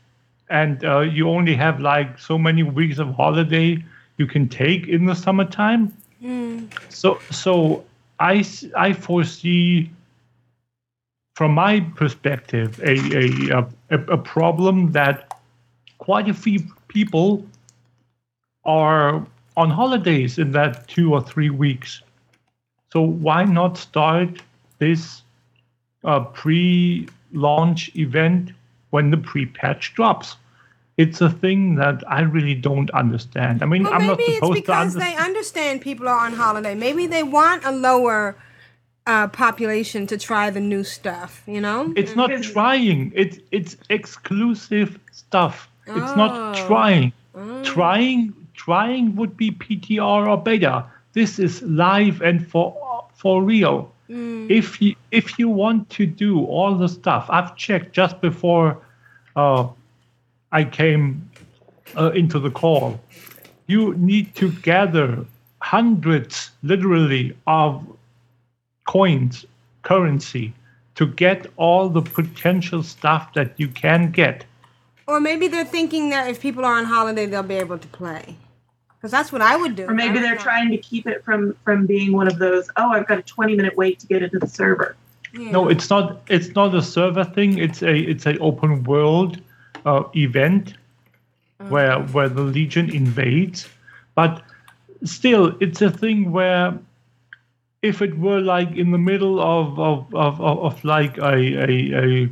and uh, you only have like so many weeks of holiday you can take in the summertime. So, so I, I foresee from my perspective, a, a, a, a problem that quite a few people are on holidays in that two or three weeks. So why not start this uh, pre-launch event when the pre-patch drops? It's a thing that I really don't understand. I mean,
Well,
I'm not supposed to understand.
maybe it's because they understand people are on holiday. Maybe they want a lower uh, population to try the new stuff, you know?
It's not trying. It's it's exclusive stuff. It's not
Oh.
trying. Trying trying would be PTR or beta. This is live and for for real. If you if you want to do all the stuff, I've checked just before uh, I came uh, into the call. You need to gather hundreds, literally, of coins, currency, to get all the potential stuff that you can get.
Or maybe they're thinking that if people are on holiday, they'll be able to play. Because that's what I would do.
Or maybe they're trying to keep it from from being one of those. Oh, I've got a 20 minute wait to get into the server.
No, it's not. It's not a server thing. It's a it's a open world uh, event where where the Legion invades. But still, it's a thing where if it were like in the middle of of of, of, of like a, a a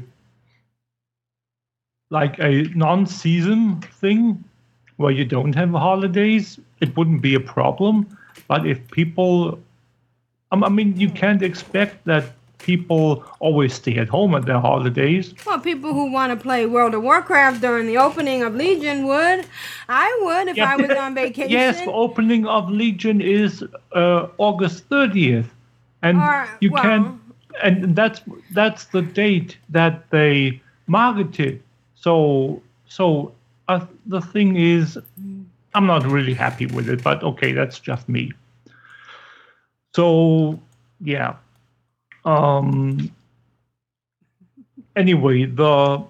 like a non-season thing where you don't have holidays, it wouldn't be a problem. But if people I mean, you can't expect that people always stay at home at their holidays.
Well, people who want to play World of Warcraft during the opening of Legion would. I would if
Yeah,
I was on vacation.
Yes, the opening of Legion is uh, August 30th, and
Or-
you
well-
can, and that's that's the date that they marketed. So so uh, the thing is, I'm not really happy with it, but okay, that's just me. So yeah. Um. Anyway, the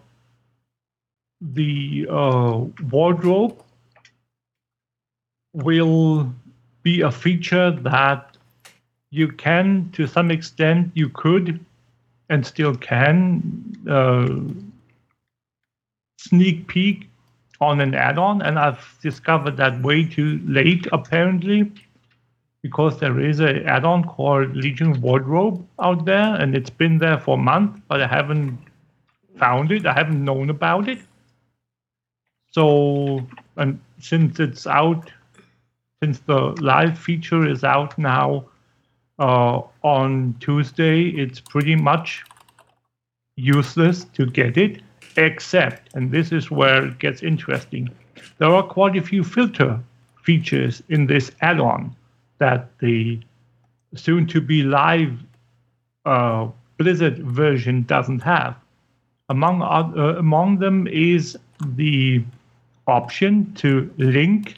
the uh, wardrobe will be a feature that you can, to some extent, you could and still can uh, sneak peek on an add on. And I've discovered that way too late, apparently, because there is an add on called Legion Wardrobe out there, and it's been there for a month, but I haven't found it, I haven't known about it. So, and since it's out, since the live feature is out now uh, on Tuesday, it's pretty much useless to get it, except, and this is where it gets interesting, there are quite a few filter features in this add on that the soon to be live uh, Blizzard version doesn't have. Among, uh, among them is the option to link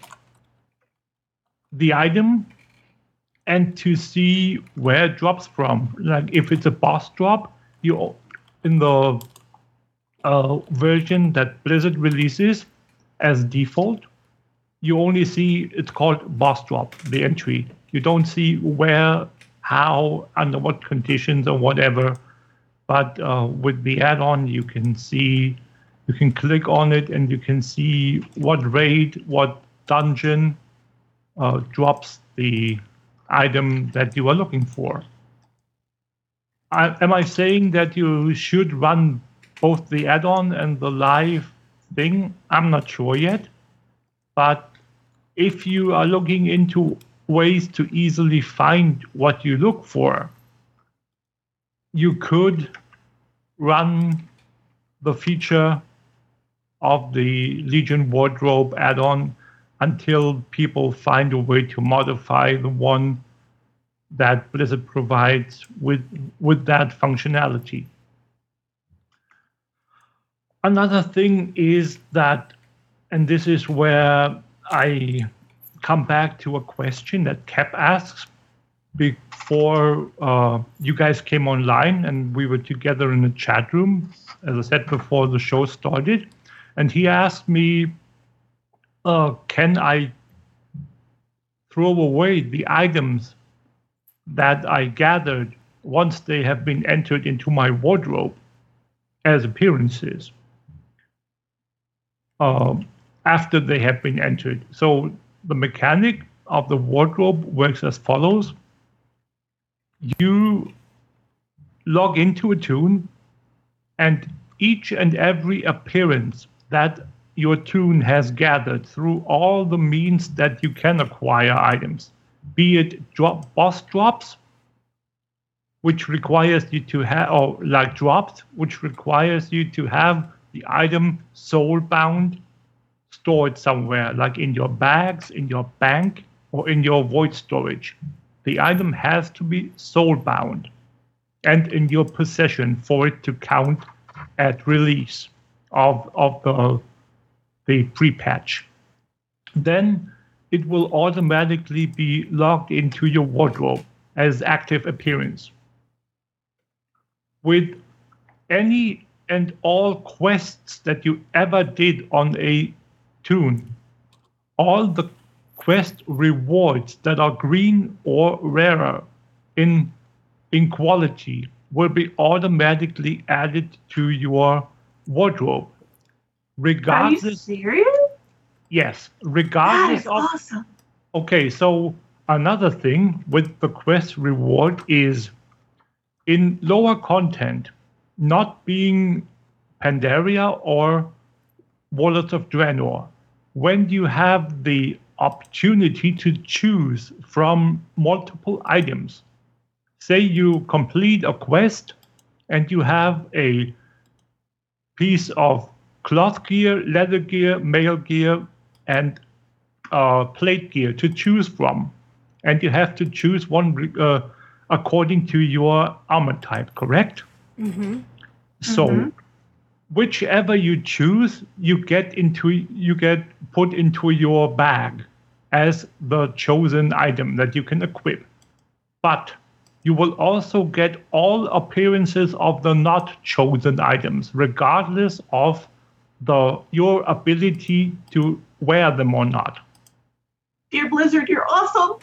the item and to see where it drops from. Like if it's a boss drop, you in the uh, version that Blizzard releases as default, you only see it's called boss drop, the entry. You don't see where, how, under what conditions or whatever. But uh, with the add-on, you can see, you can click on it and you can see what raid, what dungeon uh, drops the item that you are looking for. I, am I saying that you should run both the add-on and the live thing? I'm not sure yet. But if you are looking into ways to easily find what you look for, you could run the feature of the Legion Wardrobe add-on until people find a way to modify the one that Blizzard provides with with that functionality. Another thing is that, and this is where I come back to a question that Cap asks before uh, you guys came online and we were together in the chat room, as I said before the show started. And he asked me, uh, can I throw away the items that I gathered once they have been entered into my wardrobe as appearances uh, after they have been entered. So the mechanic of the wardrobe works as follows you log into a toon, and each and every appearance that your toon has gathered through all the means that you can acquire items be it drop boss drops, which requires you to have, or like drops, which requires you to have the item soul bound, stored somewhere, like in your bags, in your bank, or in your void storage. The item has to be soul bound and in your possession for it to count at release of, of the, the pre patch. Then it will automatically be logged into your wardrobe as active appearance. With any and all quests that you ever did on a all the quest rewards that are green or rarer in, in quality will be automatically added to your wardrobe. Regardless,
Are you serious?
Yes, regardless
That is
of.
awesome.
Okay, so another thing with the quest reward is in lower content, not being Pandaria or Warlords of Draenor, when you have the opportunity to choose from multiple items, say you complete a quest and you have a piece of cloth gear, leather gear, mail gear, and uh, plate gear to choose from. And you have to choose one uh, according to your armor type, correct?
Mm-hmm.
So whichever you choose, you get into you get put into your bag as the chosen item that you can equip. But you will also get all appearances of the not chosen items, regardless of the your ability to wear them or not.
Dear Blizzard, you're awesome.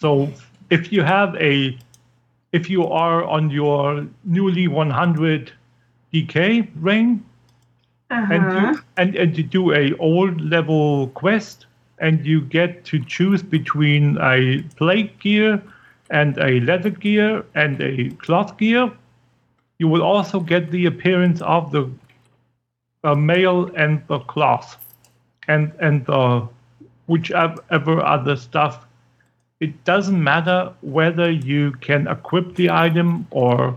So if you have a, if you are on your newly 100 DK and
Uh-huh.
you and, and you do a old level quest, and you get to choose between a plate gear and a leather gear and a cloth gear, you will also get the appearance of the uh, mail and the cloth and and uh, whichever other stuff. It doesn't matter whether you can equip the item or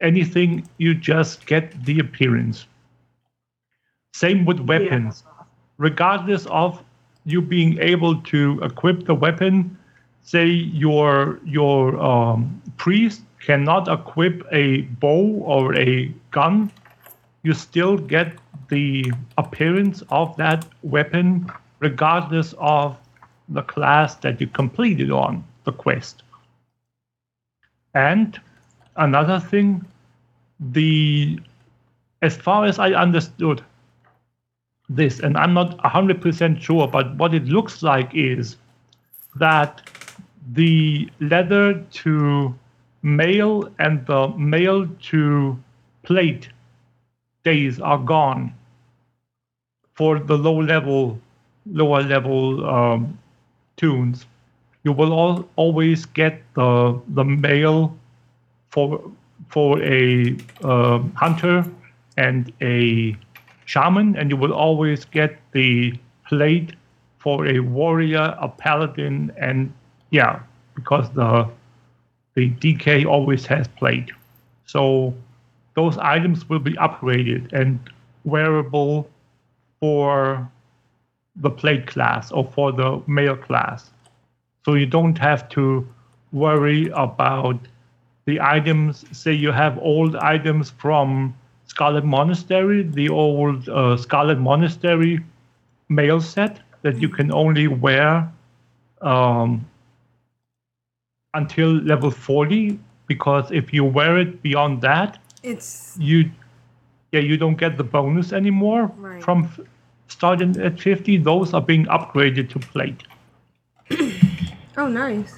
anything. You just get the appearance. Same with weapons. Regardless of you being able to equip the weapon, say your your um, priest cannot equip a bow or a gun, you still get the appearance of that weapon regardless of the class that you completed on the quest. And another thing, the as far as I understood this, and I'm not 100% sure, but what it looks like is that the leather to mail and the mail to plate days are gone for the low level lower level um, toons. You will all, always get the the mail for for a uh, hunter and a shaman and you will always get the plate for a warrior a paladin and yeah because the the DK always has plate so those items will be upgraded and wearable for the plate class or for the mail class. So you don't have to worry about the items. Say you have old items from Scarlet Monastery, the old uh, Scarlet Monastery mail set that you can only wear um, until level 40 because if you wear it beyond that,
It's
you yeah you don't get the bonus anymore
Right.
from f- starting at 50 those are being upgraded to plate
oh nice.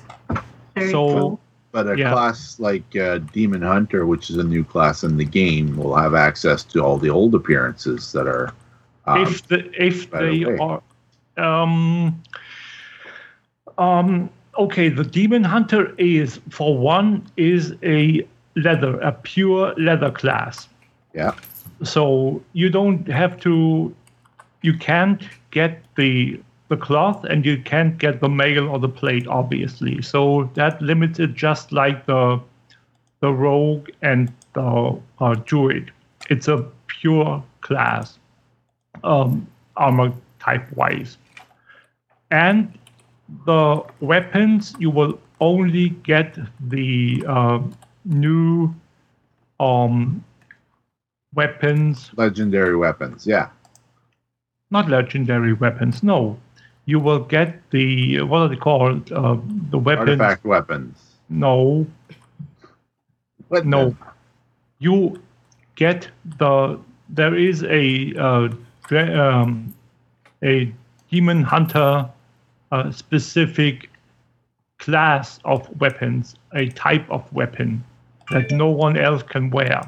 Very so
But a
Yeah.
class like uh, Demon Hunter, which is a new class in the game, will have access to all the old appearances that are. Um,
if the if they are um um okay the demon hunter is for one is a leather a pure leather class
yeah.
so you don't have to you can't get the the cloth and you can't get the mail or the plate obviously so that limits it just like the the rogue and the uh, druid it's a pure class um, armor type wise and the weapons you will only get the uh, new um, weapons
Legendary weapons, yeah.
not legendary weapons. No, you will get the what are they called? Uh, the weapons.
Artifact weapons.
No.
What
no. You get the. There is a uh, um, a demon hunter uh, specific class of weapons, a type of weapon that no one else can wear.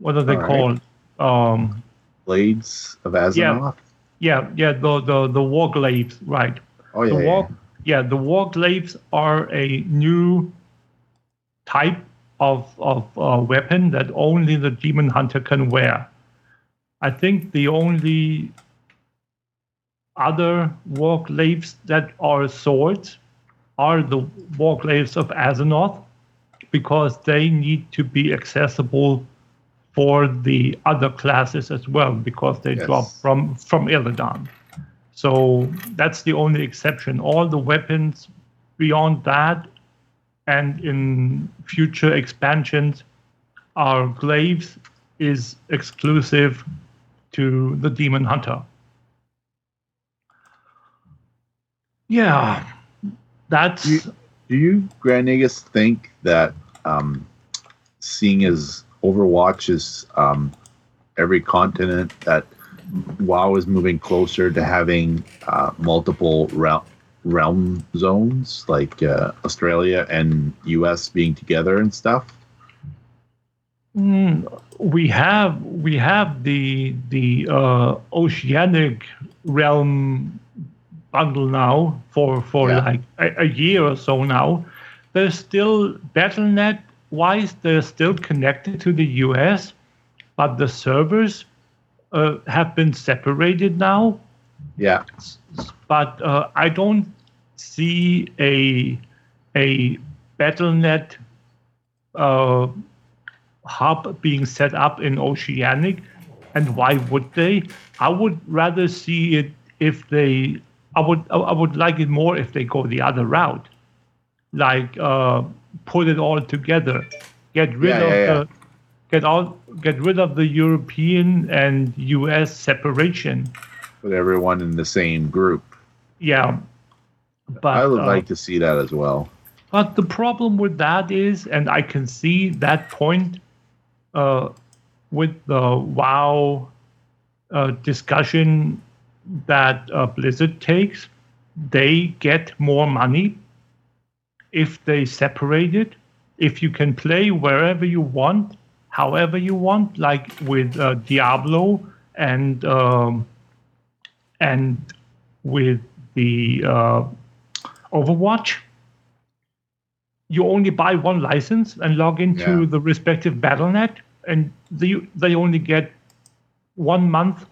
What are they
All right.
called? Um,
Blades of Azeroth.
yeah, yeah, yeah, the the the war glaives, right?
Oh, yeah,
The
yeah,
war, yeah, the war glaives are a new type of of uh, weapon that only the demon hunter can wear. I think the only other war glaives that are swords are the war glaives of Azzinoth because they need to be accessible for the other classes as well because they
Yes.
drop from from Illidan. So that's the only exception. All the weapons beyond that and in future expansions are glaives is exclusive to the demon hunter. Yeah. That's
Do you, Grand Nagus, think that um, seeing as Overwatch is um, every continent, that WoW is moving closer to having uh, multiple realm, realm zones, like uh, Australia and US being together and stuff?
Mm, we have we have the the uh, oceanic realm bundle now for for
Yeah.
like a, a year or so now. There's still BattleNet wise, they're still connected to the US, but the servers uh, have been separated now,
Yeah.
but uh, I don't see a a BattleNet uh, hub being set up in Oceanic. And why would they? I would rather see it if they. I would. I would like it more if they go the other route, like uh, put it all together, get rid
Yeah,
of
yeah,
the, get all, get rid of the European and U.S. separation.
Put everyone in the same group.
Yeah, but
I would
uh,
like to see that as well.
But the problem with that is, and I can see that point uh, with the WoW uh, discussion that uh, Blizzard takes, they get more money if they separate it. If you can play wherever you want, however you want, like with uh, Diablo and um, and with the uh, Overwatch you only buy one license and log into
Yeah.
the respective BattleNet, and they they only get one month,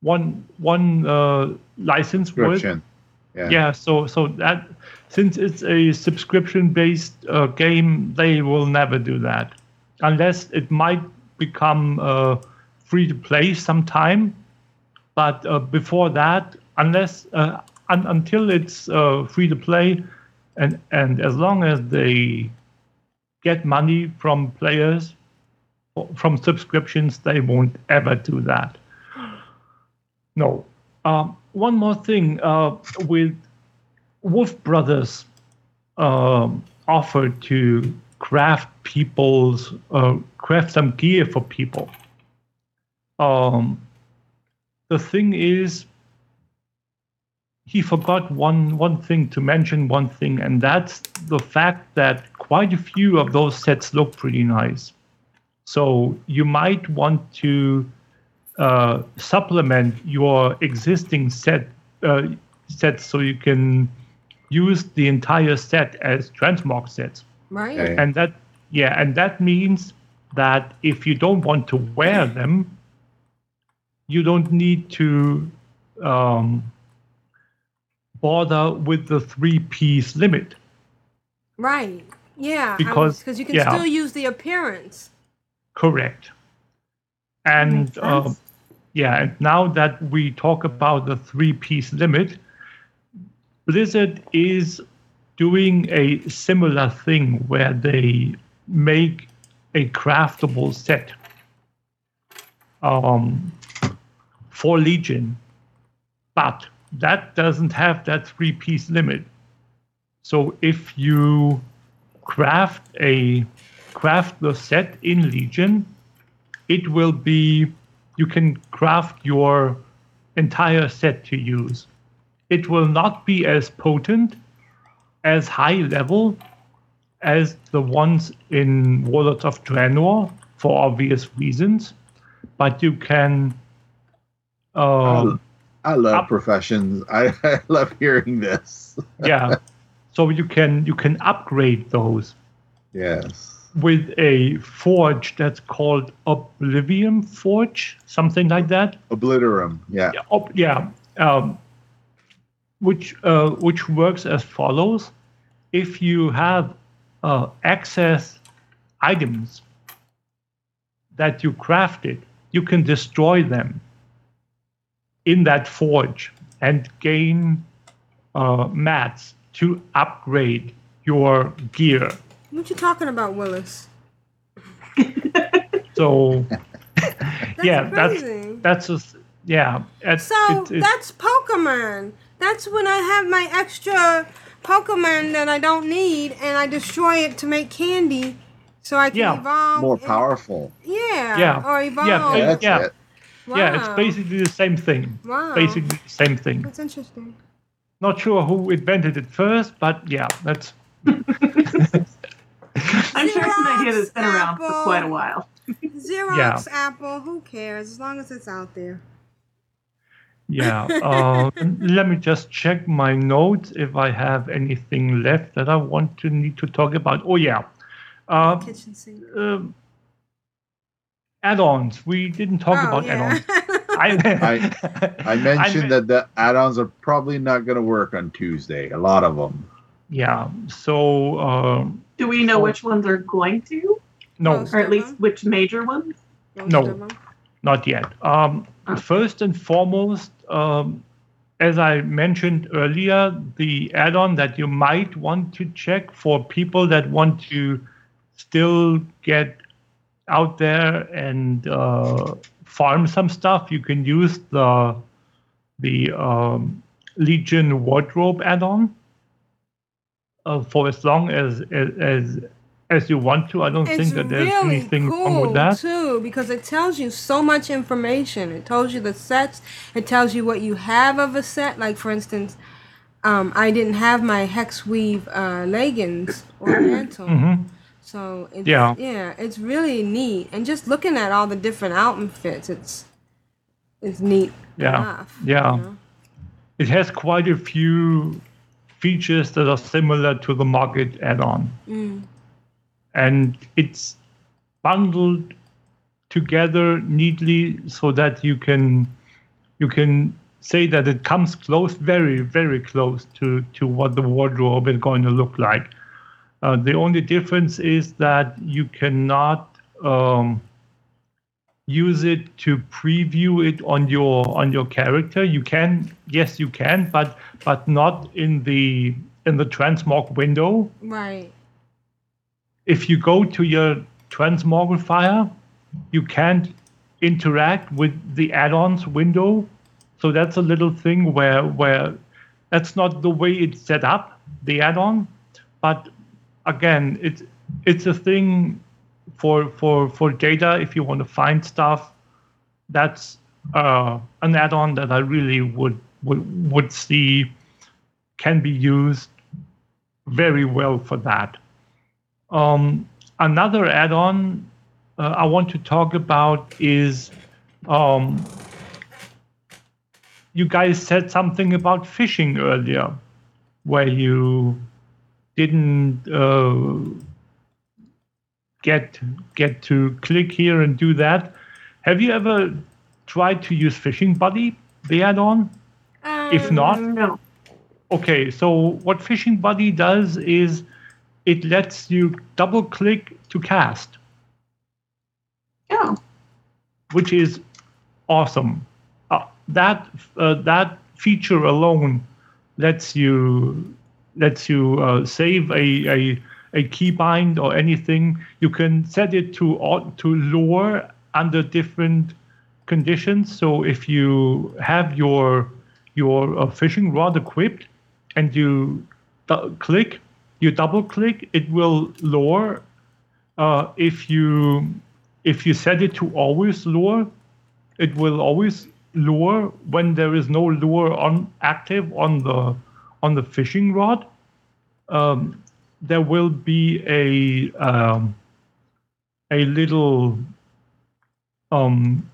one one uh, license worth.
Yeah.
Yeah. So so that since it's a subscription based uh, game, they will never do that unless it might become uh, free to play sometime. But uh, before that, unless uh, un- until it's uh, free to play, and and as long as they get money from players from subscriptions, they won't ever do that. No. Um, one more thing uh, with Wolf Brothers um, offered to craft people's uh, craft some gear for people. Um, the thing is, he forgot one one thing to mention one thing, and that's the fact that quite a few of those sets look pretty nice. So you might want to uh, supplement your existing set uh, sets so you can use the entire set as transmog sets.
Right.
And that yeah, and that means that if you don't want to wear them, you don't need to um, bother with the three piece limit.
Right. Yeah.
Because-
because you can
yeah.
still use the appearance.
Correct. And
makes
um, yeah, and now that we talk about the three piece limit, Blizzard is doing a similar thing where they make a craftable set um, for Legion, but that doesn't have that three piece limit. So if you craft a craft the set in Legion, it will be you can craft your entire set to use. It will not be as potent, as high level as the ones in Warlords of Draenor for obvious reasons, but you can. Um,
I love professions. I, I love hearing this.
yeah, so you can you can upgrade those
Yes.
with a forge that's called Oblivion Forge, something like that.
Obliterum. Yeah.
Yeah, ob- yeah um, which uh, which works as follows: if you have uh, excess items that you crafted, you can destroy them in that forge and gain uh, mats to upgrade your gear.
What you talking about, Willis?
So, yeah,
crazy.
that's that's a yeah. It's,
So
it- it-
that's Pokemon. That's when I have my extra Pokemon that I don't need and I destroy it to make candy so I can
Yeah.
evolve.
More
and-
powerful.
yeah.
yeah,
Or evolve.
yeah, ba-
that's
yeah,
it.
yeah. It's basically the same thing.
Wow.
Basically the same thing.
That's interesting.
Not sure who invented it first, but yeah, that's
I'm sure it's an idea that's been around for quite a while.
Xerox, Apple, who cares? As long as it's out there.
Yeah. Uh, let me just check my notes if I have anything left that I want to need to talk about. Oh yeah, uh,
Kitchen sink.
um, add-ons. We didn't talk
oh,
about
yeah.
add-ons.
I, I mentioned that the add-ons are probably not going to work on Tuesday. A lot of them.
Yeah. So. Um,
Do we know which ones are going to?
No.
Or at least which major ones?
No, not yet. Um, First and foremost, um, as I mentioned earlier, the add-on that you might want to check for people that want to still get out there and uh, farm some stuff, you can use the the um, Legion wardrobe add-on. Uh, for as long as as as you want to. I don't
It's
think that there's
really
anything
cool
wrong with that.
too because it tells you so much information. It tells you the sets. It tells you what you have of a set. Like for instance, um, I didn't have my hex weave uh, leggings or mantle.
Mhm.
So it's,
Yeah.
yeah, it's really neat. And just looking at all the different outfits, it's it's neat.
Yeah,
enough,
yeah.
you know?
It has quite a few features that are similar to the MogIt add-on,
Mm.
And it's bundled together neatly so that you can you can say that it comes close, very very close to to what the wardrobe is going to look like. Uh, the only difference is that you cannot um, use it to preview it on your on your character. You can, yes, you can, but but not in the in the transmog window.
Right.
If you go to your transmogrifier, you can't interact with the add-ons window. So that's a little thing where where that's not the way it's set up, the add-on. But again, it's it's a thing for for for data if you want to find stuff. That's uh, an add-on that I really would would would see can be used very well for that. Um, another add-on uh, I want to talk about is um, you guys said something about fishing earlier, where you didn't uh, get get to click here and do that. Have you ever tried to use Fishing Buddy, the add-on? if not,
no.
Okay, so what Fishing Buddy does is it lets you double click to cast.
Oh.
Which is awesome. Uh, that uh, that feature alone lets you lets you uh, save a, a a keybind or anything. You can set it to to lure under different conditions. So if you have your your uh, fishing rod equipped and you du- click, you double click, it will lure. Uh, if you if you set it to always lure, it will always lure when there is no lure on active on the on the fishing rod. Um, there will be a um, a little um,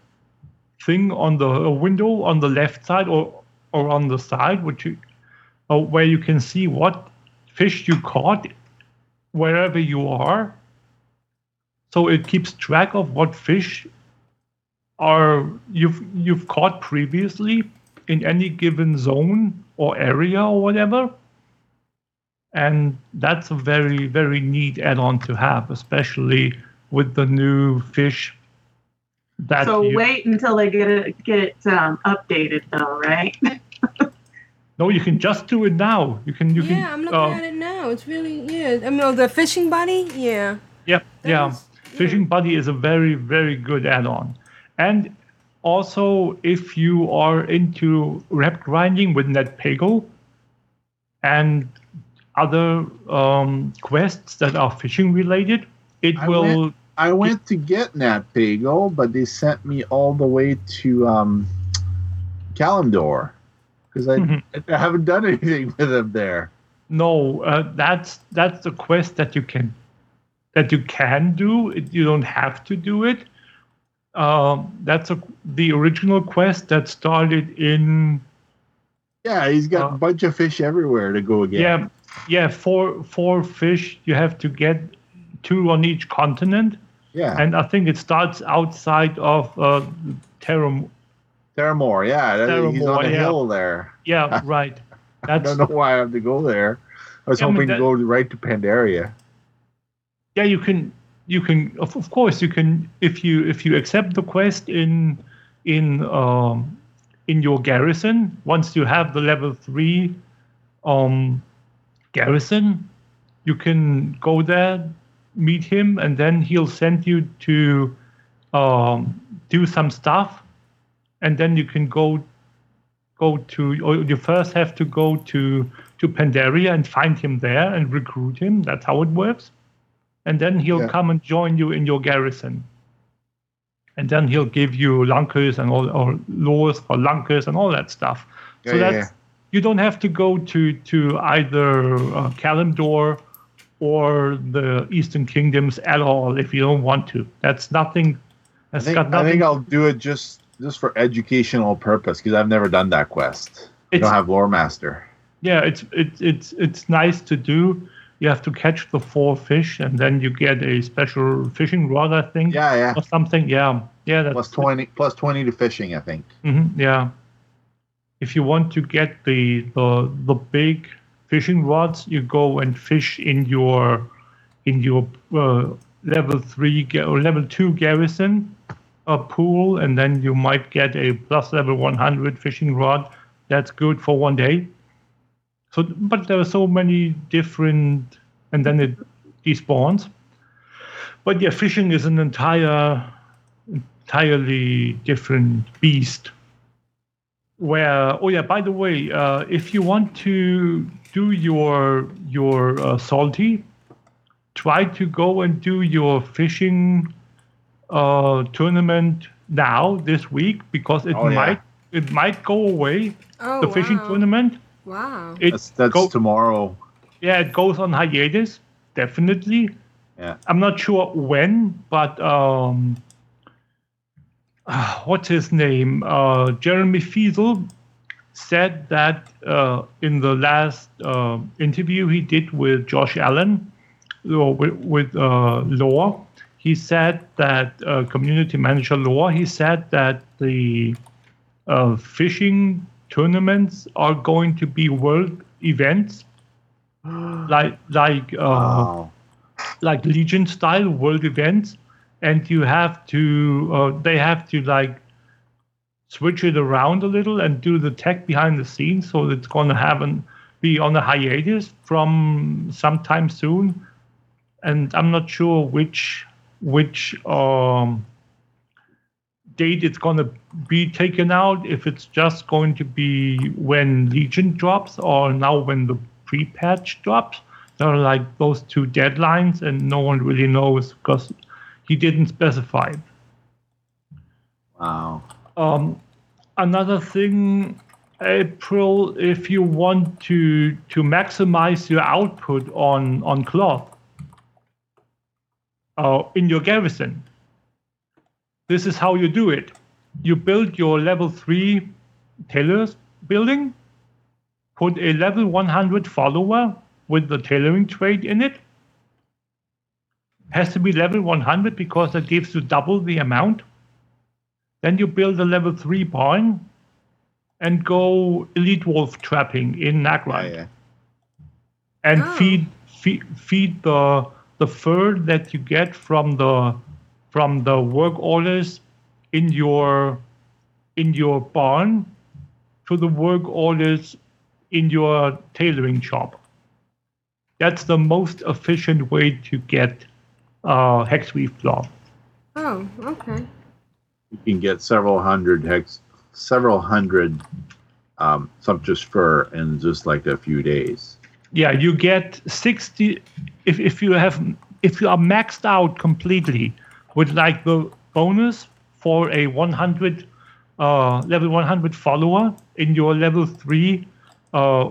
thing on the window on the left side or or on the side, which you, uh, where you can see what fish you caught wherever you are. So it keeps track of what fish are you've you've caught previously in any given zone or area or whatever. And that's a very, very neat add-on to have, especially with the new fish that
so
you,
wait until they get it get it um, updated, though, right?
No, you can just do it now. You can you
Yeah,
can
I'm looking
uh,
at it now. It's really yeah. I mean, oh, the fishing buddy. Yeah.
Yep, yeah. Fishing Buddy is a very, very good add-on. And also, if you are into rep grinding with Nat Pagle and other um, quests that are fishing related, it
I
will.
went, I went to get Nat Pagle, but they sent me all the way to um, Kalimdor because I,
Mm-hmm.
I haven't done anything with them there.
No, uh, that's that's the quest that you can that you can do. It, you don't have to do it. Um, that's a, the original quest that started in
Yeah, he's got a bunch of fish everywhere to go again.
Yeah, yeah, four four fish. You have to get two on each continent.
Yeah.
and I think it starts outside of uh, Terra
Theramore, yeah. that- he's on the
yeah.
hill there.
Yeah, right.
I don't know why I have to go there. I was
Yeah, I mean,
hoping
that-
to go right to Pandaria.
yeah. You can you can of, of course you can if you if you accept the quest in in um in your garrison once you have the level three um garrison you can go there meet him and then he'll send you to um do some stuff and then you can go go to or you first have to go to to Pandaria and find him there and recruit him that's how it works and then he'll
Yeah.
come and join you in your garrison and then he'll give you lunkers and all or laws for lunkers and all that stuff so
Yeah, yeah,
that's you don't have to go to to either uh, Kalimdor or the Eastern Kingdoms at all if you don't want to. That's nothing.
I
That's
think,
got
I
nothing.
think I'll do it just just for educational purpose because I've never done that quest. I don't have lore master.
yeah, it's it's it's it's nice to do. You have to catch the four fish, and then you get a special fishing rod, I think.
Yeah, yeah.
Or something. Yeah, yeah. That's
Plus twenty plus twenty to fishing, I think.
hmm yeah. If you want to get the the the big fishing rods, you go and fish in your in your uh, level three or level two garrison pool, and then you might get a plus level one hundred fishing rod. That's good for one day. So, but there are so many different, and then it despawns. But yeah, fishing is an entire entirely different beast where oh yeah by the way uh, if you want to do your your uh, salty try to go and do your fishing uh, tournament now this week because it
Oh, yeah.
might it might go away
Oh,
the fishing tournament
Wow.
it
That's that's
go-
tomorrow.
yeah it goes on hiatus definitely
Yeah.
i'm not sure when but um ah, what's his name uh jeremy feasel said that uh, in the last uh, interview he did with josh allen or with, with uh, lore he said that uh, community manager Lore, he said that the uh, fishing tournaments are going to be world events. Like like uh, like legion style world events. And you have to uh, they have to like switch it around a little and do the tech behind the scenes so it's going to have an be on a hiatus from sometime soon. And i'm not sure which which um date it's going to be taken out if it's just going to be when legion drops or now when the pre-patch drops there are like those two deadlines and no one really knows because he didn't specify
Wow.
um, another thing april if you want to to maximize your output on on cloth uh, in your garrison. This is how you do it. You build your level 3 tailors building put a level 100 follower with the tailoring trade in it. Has to be level 100 because that gives you double the amount. Then you build a level 3 barn and go elite wolf trapping in Nagrand. And feed, feed feed the the fur that you get from the from the work orders in your in your barn to the work orders in your tailoring shop. That's the most efficient way to get uh, hexweave cloth.
Oh, okay.
You can get several hundred hex, several hundred um, sumptuous fur in just like a few days.
Yeah you get 60 if, if you have if you are maxed out completely with like the bonus for a 100 uh, level 100 follower in your level 3 uh,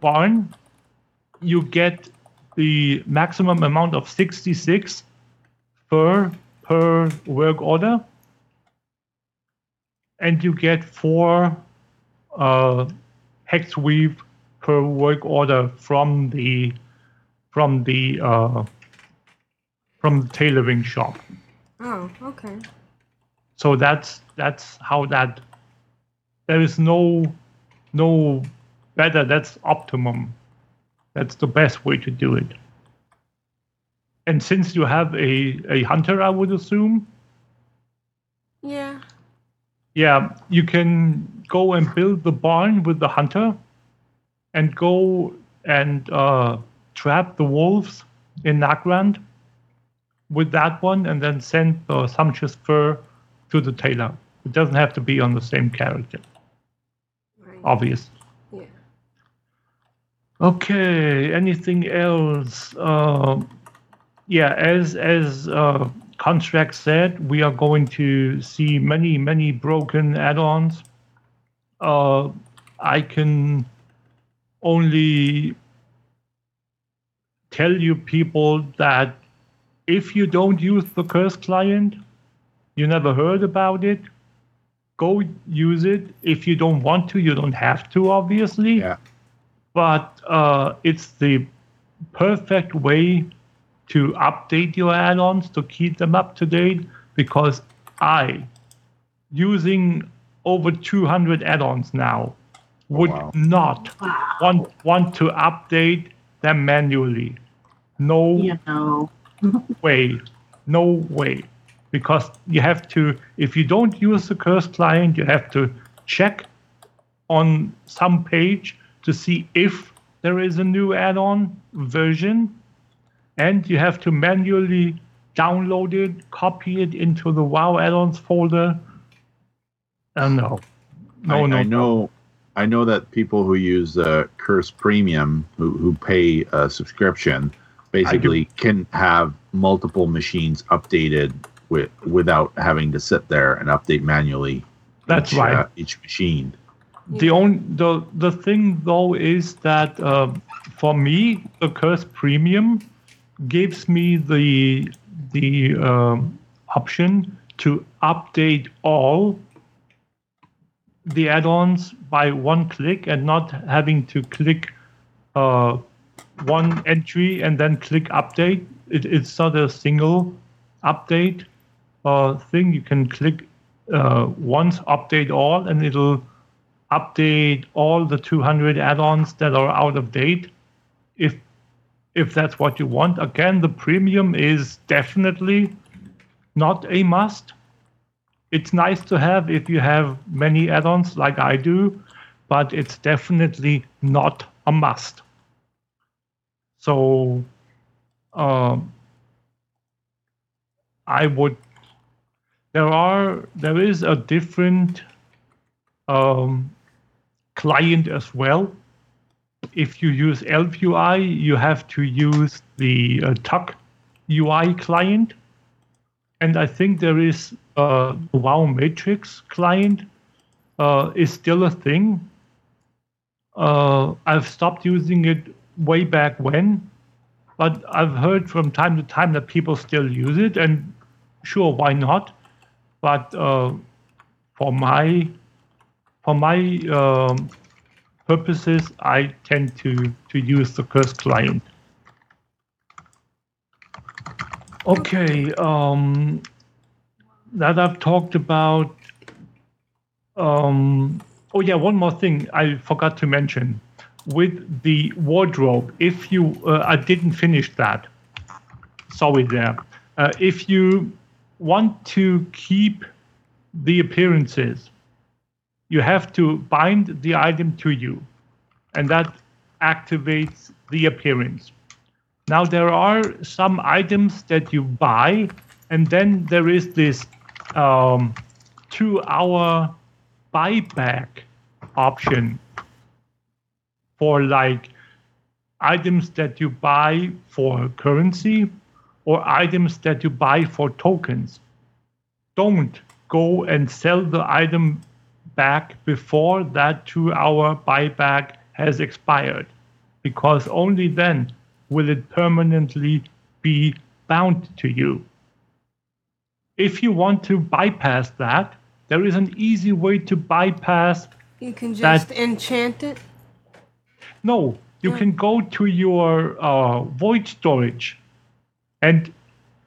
barn you get the maximum amount of 66 per per work order. And you get four uh, hex weave per work order from the from the uh, from the tailoring shop.
Oh, okay.
So that's that's how that there is no no better. That's optimum. That's the best way to do it. And since you have a, a hunter, I would assume,
Yeah.
yeah, you can go and build the barn with the hunter and go and uh, trap the wolves in Nagrand with that one and then send the sumptuous fur to the tailor. It doesn't have to be on the same character. Obvious.
Yeah.
Okay, anything else? Uh, yeah, as as uh, Constrax said, we are going to see many many broken add-ons. Uh, I can only tell you people that if you don't use the curse client, you never heard about it. Go use it. If you don't want to, you don't have to, obviously.
Yeah.
But uh, it's the perfect way to update your add-ons to keep them up to date because I, using over 200 add-ons now, would not want want to update them manually. No
You know.
way, no way, because you have to. If you don't use the curse client, you have to check on some page to see if there is a new add-on version, and you have to manually download it, copy it into the WoW add-ons folder. Uh, no, no,
I,
no,
I know. I know that people who use uh, Curse Premium, who who pay a subscription, basically can have multiple machines updated with without having to sit there and update manually.
That's
each,
right.
Uh, each machine.
The only the the thing though is that uh, for me the Curse Premium gives me the the um, option to update all the add-ons by one click and not having to click uh, one entry and then click update. It, it's not a single update uh, thing. You can click uh, once, update all, and it'll update all the 200 add-ons that are out of date if if that's what you want again the premium is definitely not a must it's nice to have if you have many add-ons like i do but it's definitely not a must so um, i would there are there is a different um, client as well. If you use ElvUI, you have to use the uh, Tuck UI client. And I think there is uh, WoW Matrix client uh, is still a thing. Uh, I've stopped using it way back when, but I've heard from time to time that people still use it, and sure, why not? But uh, for my for my um, purposes, I tend to to use the curse client. Okay, um, that I've talked about. Um, oh yeah, one more thing I forgot to mention with the wardrobe. If you, uh, I didn't finish that. Sorry there. Uh, if you want to keep the appearances, you have to bind the item to you, and that activates the appearance. Now, there are some items that you buy, and then there is this um, two hour buyback option for like items that you buy for currency or items that you buy for tokens. Don't go and sell the item back before that two hour buyback has expired, because only then will it permanently be bound to you. If you want to bypass that, there is an easy way to bypass
You can
that
just enchant it.
no, you can go to your uh, void storage and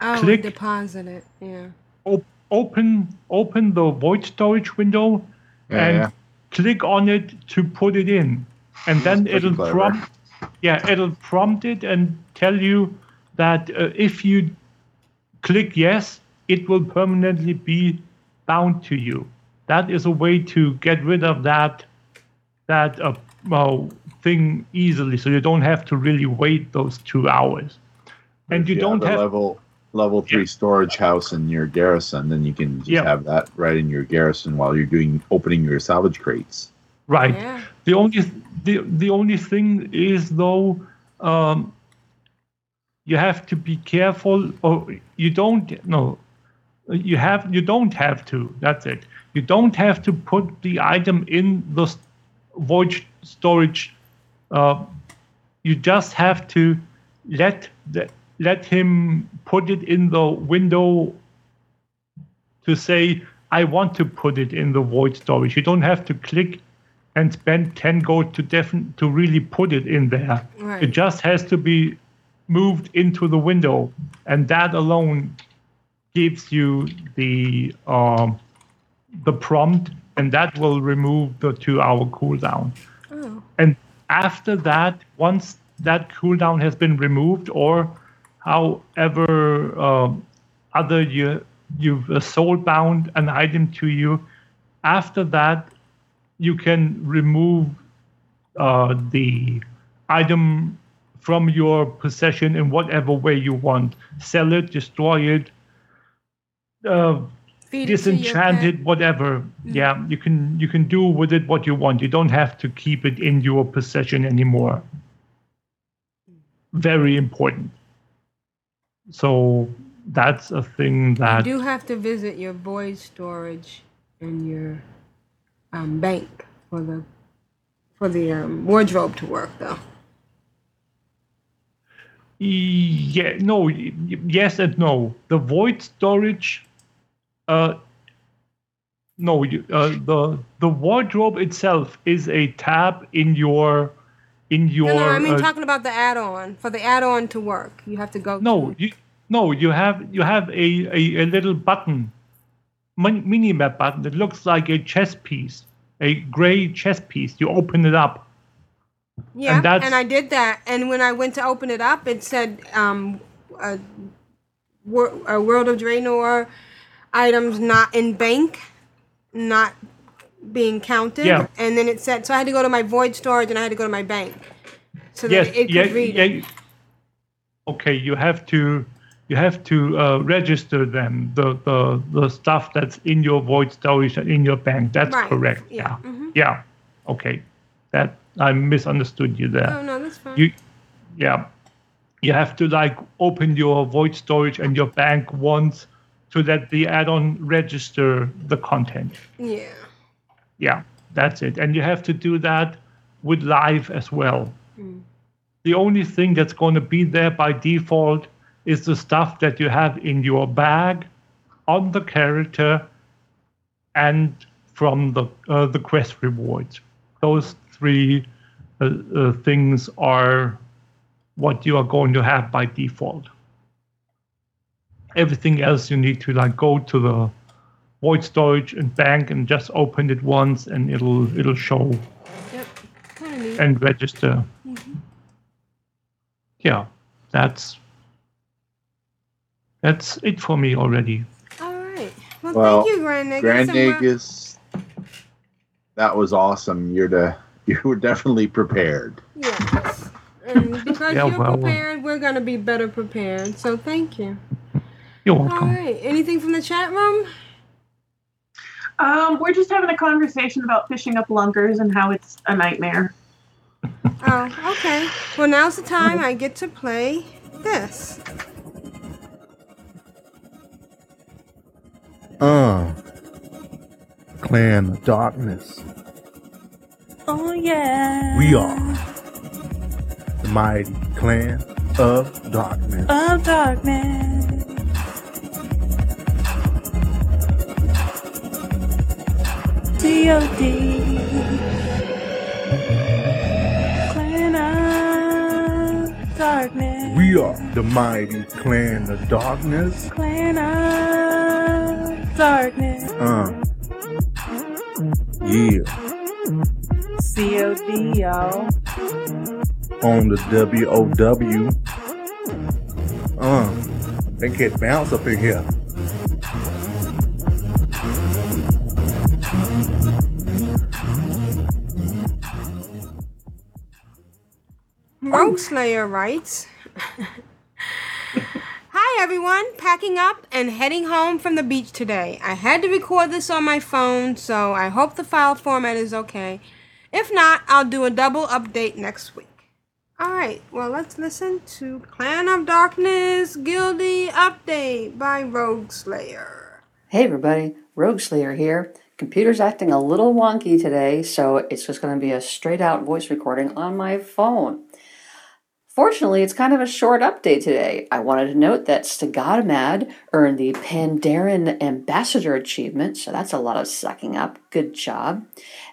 Oh,
click
deposit it. Yeah.
op- open open the void storage window
Yeah,
and
yeah.
click on it to put it in, and then it'll
clever.
prompt. Yeah, it'll prompt it and tell you that uh, if you click yes, it will permanently be bound to you. That is a way to get rid of that that uh, well, thing easily, so you don't have to really wait those two hours. And you
If
don't
a
have
level level three storage house in your garrison, then you can just
Yeah.
have that right in your garrison while you're doing opening your salvage crates.
Right. The only the the only thing is though, um, you have to be careful, or you don't no, you have you don't have to. That's it. You don't have to put the item in the void storage. Uh, you just have to let the, let him put it in the window to say I want to put it in the void storage. You don't have to click and spend 10 gold to defin- to really put it in there.
Right.
It just has to be moved into the window, and that alone gives you the um, the prompt, and that will remove the two hour cooldown.
Oh.
And after that, once that cooldown has been removed, or however um, other you you've uh, soul bound an item to you, after that you can remove uh, the item from your possession in whatever way you want. Sell it, destroy it, uh,
Feed it to your
disenchant
pet.
it, whatever. Yeah, you can you can do with it what you want. You don't have to keep it in your possession anymore. Very important. So that's a thing that You
do have to visit your void storage and your um, bank for the for the um, wardrobe to work though.
Yeah, no, yes and no. The void storage, uh, no, you, uh, the the wardrobe itself is a tab in your in your.
no, no, I mean
uh,
talking about the add-on. For the add-on to work, you have to go.
no, you no, you have you have a a, a little button, mini map button that looks like a chess piece, a gray chess piece. You open it up.
Yeah,
And that's-
I did that. And when I went to open it up, it said um, a, Wor- uh, World of Draenor items not in bank, not being counted.
Yeah.
And then it said, so I had to go to my void storage and I had to go to my bank so that
yes,
it could
yeah,
read
yeah. Okay, you have to you have to uh, register them the, the the stuff that's in your void storage and in your bank. That's
Right,
correct.
yeah,
Yeah.
mhm.
Yeah. Okay. That I misunderstood you there.
Oh, no, that's fine.
You, yeah. You have to like open your void storage and your bank once to that the add-on register the content.
Yeah.
Yeah, that's it. And you have to do that with live as well.
Mm.
The only thing that's going to be there by default is the stuff that you have in your bag, on the character, and from the uh, the quest rewards. Those three uh, uh, things are what you are going to have by default. Everything else you need to like go to the void storage and bank and just open it once and it'll it'll show
Yep. Kind of neat.
and register.
Mhm.
Yeah, that's that's it for me already.
All right. Well,
Well,
thank you, Grand Nagus.
Grand
and we're-
Nagus, that was awesome. You're the you were definitely prepared.
Yes. And because
Yeah,
you're
well-
prepared, we're going to be better prepared. So thank you.
You're welcome.
right. Anything from the chat room?
Um, we're just having a conversation about fishing up lunkers and how it's a nightmare.
Oh, okay. Well, now's the time I get to play this.
Uh. Clan of Darkness.
Oh yeah.
We are the mighty clan of darkness.
Of darkness. Clan of darkness.
We are the mighty clan of darkness.
Clan of darkness.
Uh. Yeah.
POD, y'all.
On the WOW. Uh, they get bounce up in here.
Rogue Slayer writes Hi everyone, packing up and heading home from the beach today. I had to record this on my phone, so I hope the file format is okay. If not, I'll do a double update next week. Alright, well, let's listen to Clan of Darkness Guilty Update by Rogue Slayer.
Hey everybody, Rogue Slayer here. Computer's acting a little wonky today, so it's just going to be a straight out voice recording on my phone. Fortunately, it's kind of a short update today. I wanted to note that Stegadamad earned the Pandaren Ambassador achievement, so that's a lot of sucking up. Good job.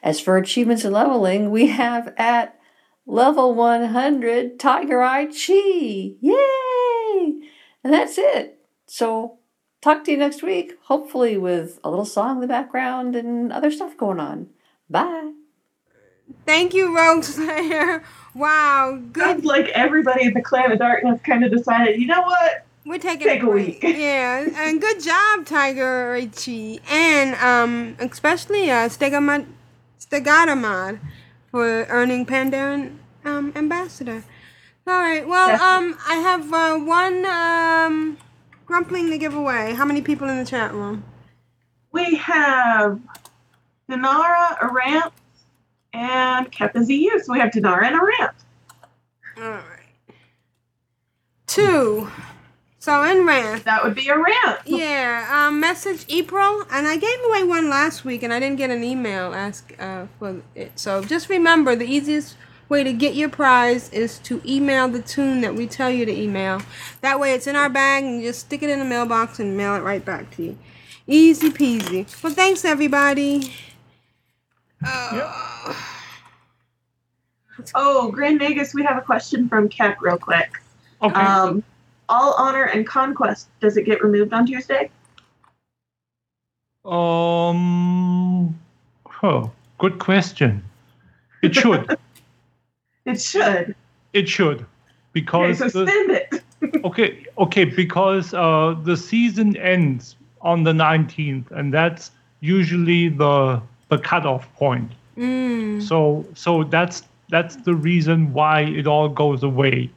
As for achievements and leveling, we have at level 100 Tiger Eye Chi. Yay! And that's it. So, talk to you next week, hopefully with a little song in the background and other stuff going on. Bye.
Thank you, Rogue Slayer. Wow, good.
Like everybody in the Clan of Darkness kind of decided, you know what?
We're taking
Take a week.
Yeah, and good job, Tiger Ichi, and um, especially uh, for earning Pandaren um, ambassador. All right. Well, um, I have uh, one um, grumpling to give away. How many people in the chat room?
We have Dinara, Arant, and Keppa ZU. So we have Dinara and a Arant.
All right. Two. So in rant.
That would be a rant.
Yeah. Um, message April, and I gave away one last week, and I didn't get an email ask uh, for it. So just remember, the easiest way to get your prize is to email the toon that we tell you to email. That way, it's in our bag, and you just stick it in the mailbox and mail it right back to you. Easy peasy. Well, thanks everybody.
Oh, Grand Nagus, we have a question from Keck real quick.
Okay.
Um, all honor and conquest, does it get removed on Tuesday?
Um, oh, good question. It should.
It should.
it should,
Okay,
because
so
the-
spend it.
okay, okay, because uh, the season ends on the nineteenth, and that's usually the the cutoff point.
Mm.
So so that's that's the reason why it all goes away.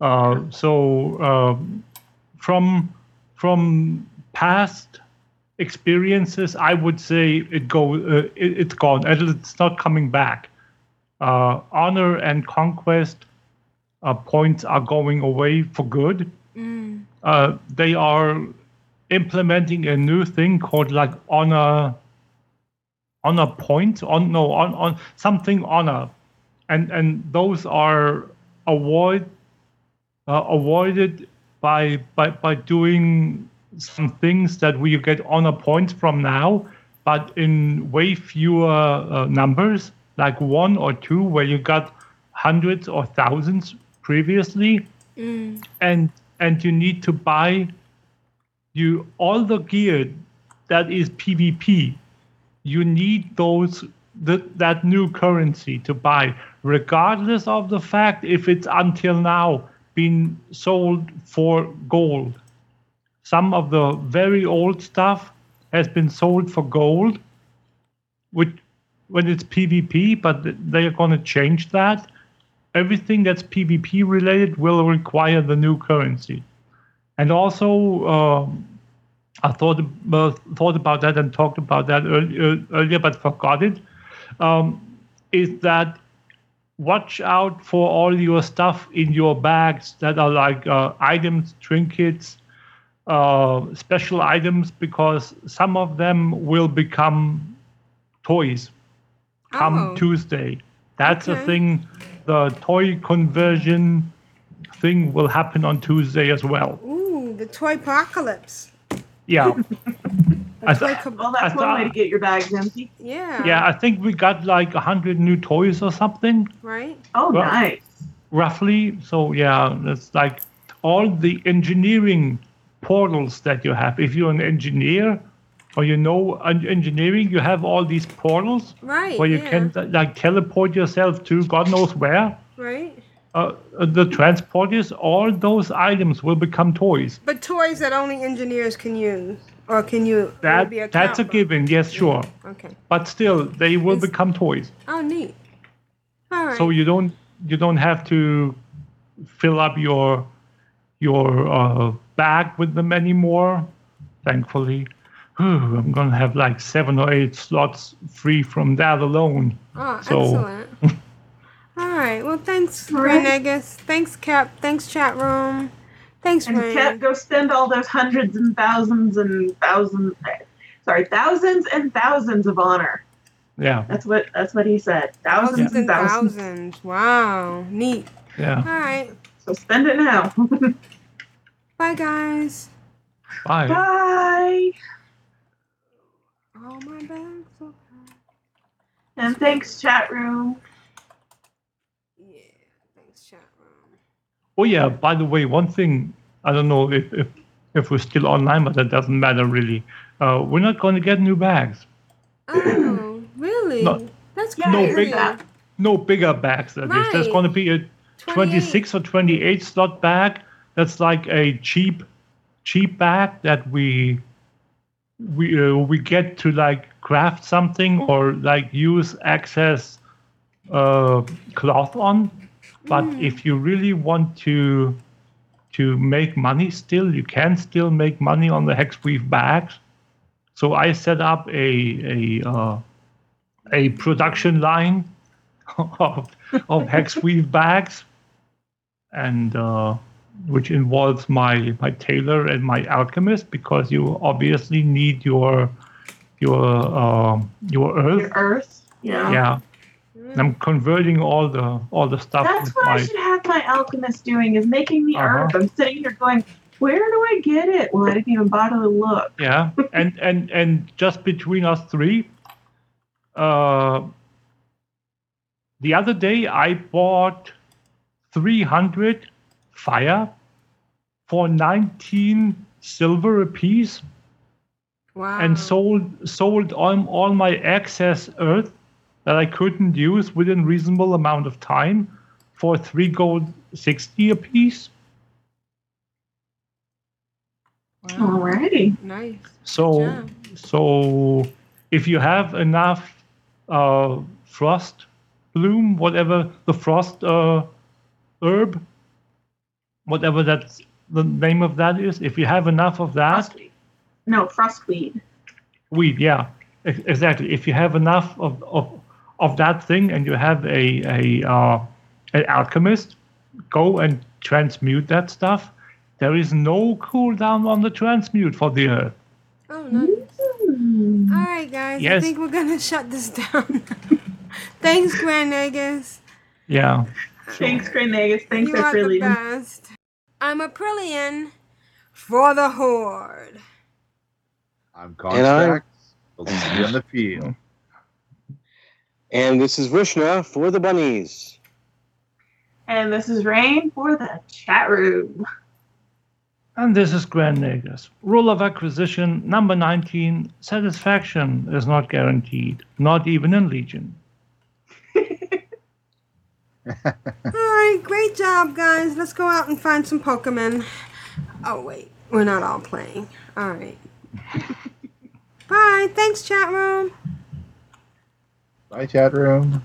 Uh, so um, from from past experiences, I would say it go uh, it, it's gone. and It's not coming back. Uh, honor and conquest uh, points are going away for good.
Mm.
Uh, they are implementing a new thing called like honor honor point on no on on something on a and and those are avoid uh, avoided by by by doing some things that we get honor points from now but in way fewer uh, numbers like one or two where you got hundreds or thousands previously
Mm.
and and you need to buy you all the gear that is PvP. You need those that that new currency to buy, regardless of the fact if it's until now been sold for gold. Some of the very old stuff has been sold for gold, which when it's PvP, but they're going to change that. Everything that's PvP related will require the new currency. And also, um, I thought uh, thought about that and talked about that earlier, earlier but forgot it. Um, is that watch out for all your stuff in your bags that are like uh, items, trinkets, uh, special items, because some of them will become toys come
Oh.
Tuesday. That's a thing. The toy conversion thing will happen on Tuesday as well.
Ooh, the toy apocalypse.
Yeah. I
Toy
th-
co-
Well, that's
I
one way to get your bags empty.
yeah.
yeah, I think we got like a hundred new toys or something,
Right.
Oh,
Well-
nice.
roughly. So yeah, it's like all the engineering portals that you have. If you're an engineer, or you know engineering, you have all these portals
Right,
where you
yeah.
can like teleport yourself to God knows where.
Right?
Uh, uh, the transporters, all those items will become toys.
But toys that only engineers can use. Or can you
That
be a
that's a given, yes, sure.
Okay.
But still, they will become toys.
Oh neat. All right.
So you don't you don't have to fill up your your uh, bag with them anymore. Thankfully, Whew, I'm gonna have like seven or eight slots free from that alone.
Oh,
so
excellent. All right. Well, thanks,
All right.
Renegus. Thanks, Cap. Thanks, chat room. Thanks,
And
Rain.
can't go spend all those hundreds and thousands and thousands, sorry, thousands and thousands of honor.
yeah,
That's what that's what he said. Thousands
Thousands
and
and
thousands.
thousands. Wow. Neat.
yeah.
All right.
So spend it now.
Bye, guys.
Bye.
Bye.
Oh, my bags. are-
And thanks, chat room.
Yeah. Thanks, chat room.
Oh yeah. By the way, one thing I don't know if if, if we're still online, but that doesn't matter really. Uh, we're not going to get new bags.
Oh, really?
No-
That's
no
crazy.
big, no bigger bags. That is. There's going to be a 26 or 28 slot bag. That's like a cheap, cheap bag that we we uh, we get to like craft something or like use excess uh, cloth on. But if you really want to to make money, still you can still make money on the Hexweave bags. So I set up a a uh, a production line of, of hex weave bags, and uh, which involves my my tailor and my alchemist because you obviously need your your um, your earth.
Your earth. Yeah.
Yeah. And I'm converting all the all the stuff
That's
with
what I should have my alchemist doing is making the
Uh-huh.
earth. I'm sitting here going, where do I get it? Well, I didn't even bother to look.
yeah and and and just between us three uh the other day i bought 300 fire for 19 silver apiece
Wow.
and sold sold all, all my excess earth that i couldn't use within reasonable amount of time for 3 gold 60 apiece
Alrighty.
Nice.
So, so if you have enough uh, frost bloom, whatever the frost uh, herb, whatever that's the name of that is, if you have enough of that,
No, frostweed.
weed, yeah, ex- exactly. If you have enough of of, of that thing, and you have a a uh, an alchemist, go and transmute that stuff. There is no cooldown on the transmute for the earth.
Oh, nice. All right, guys. I think we're gonna shut this down. Thanks, Grand Nagus.
Yeah.
Thanks, Grey Nagus. Thanks,
you are the best. I'm Aprillian for the Horde.
I'm
And
We'll see you on the field.
And this is Vrishna for the bunnies.
And this is Rain for the chat room.
And this is Grand Nagus. Rule of acquisition number 19 satisfaction is not guaranteed, not even in Legion.
All right, great job, guys. Let's go out and find some Pokemon. Oh, wait. We're not all playing. All right. Bye. Thanks, chat room.
Bye, chat room.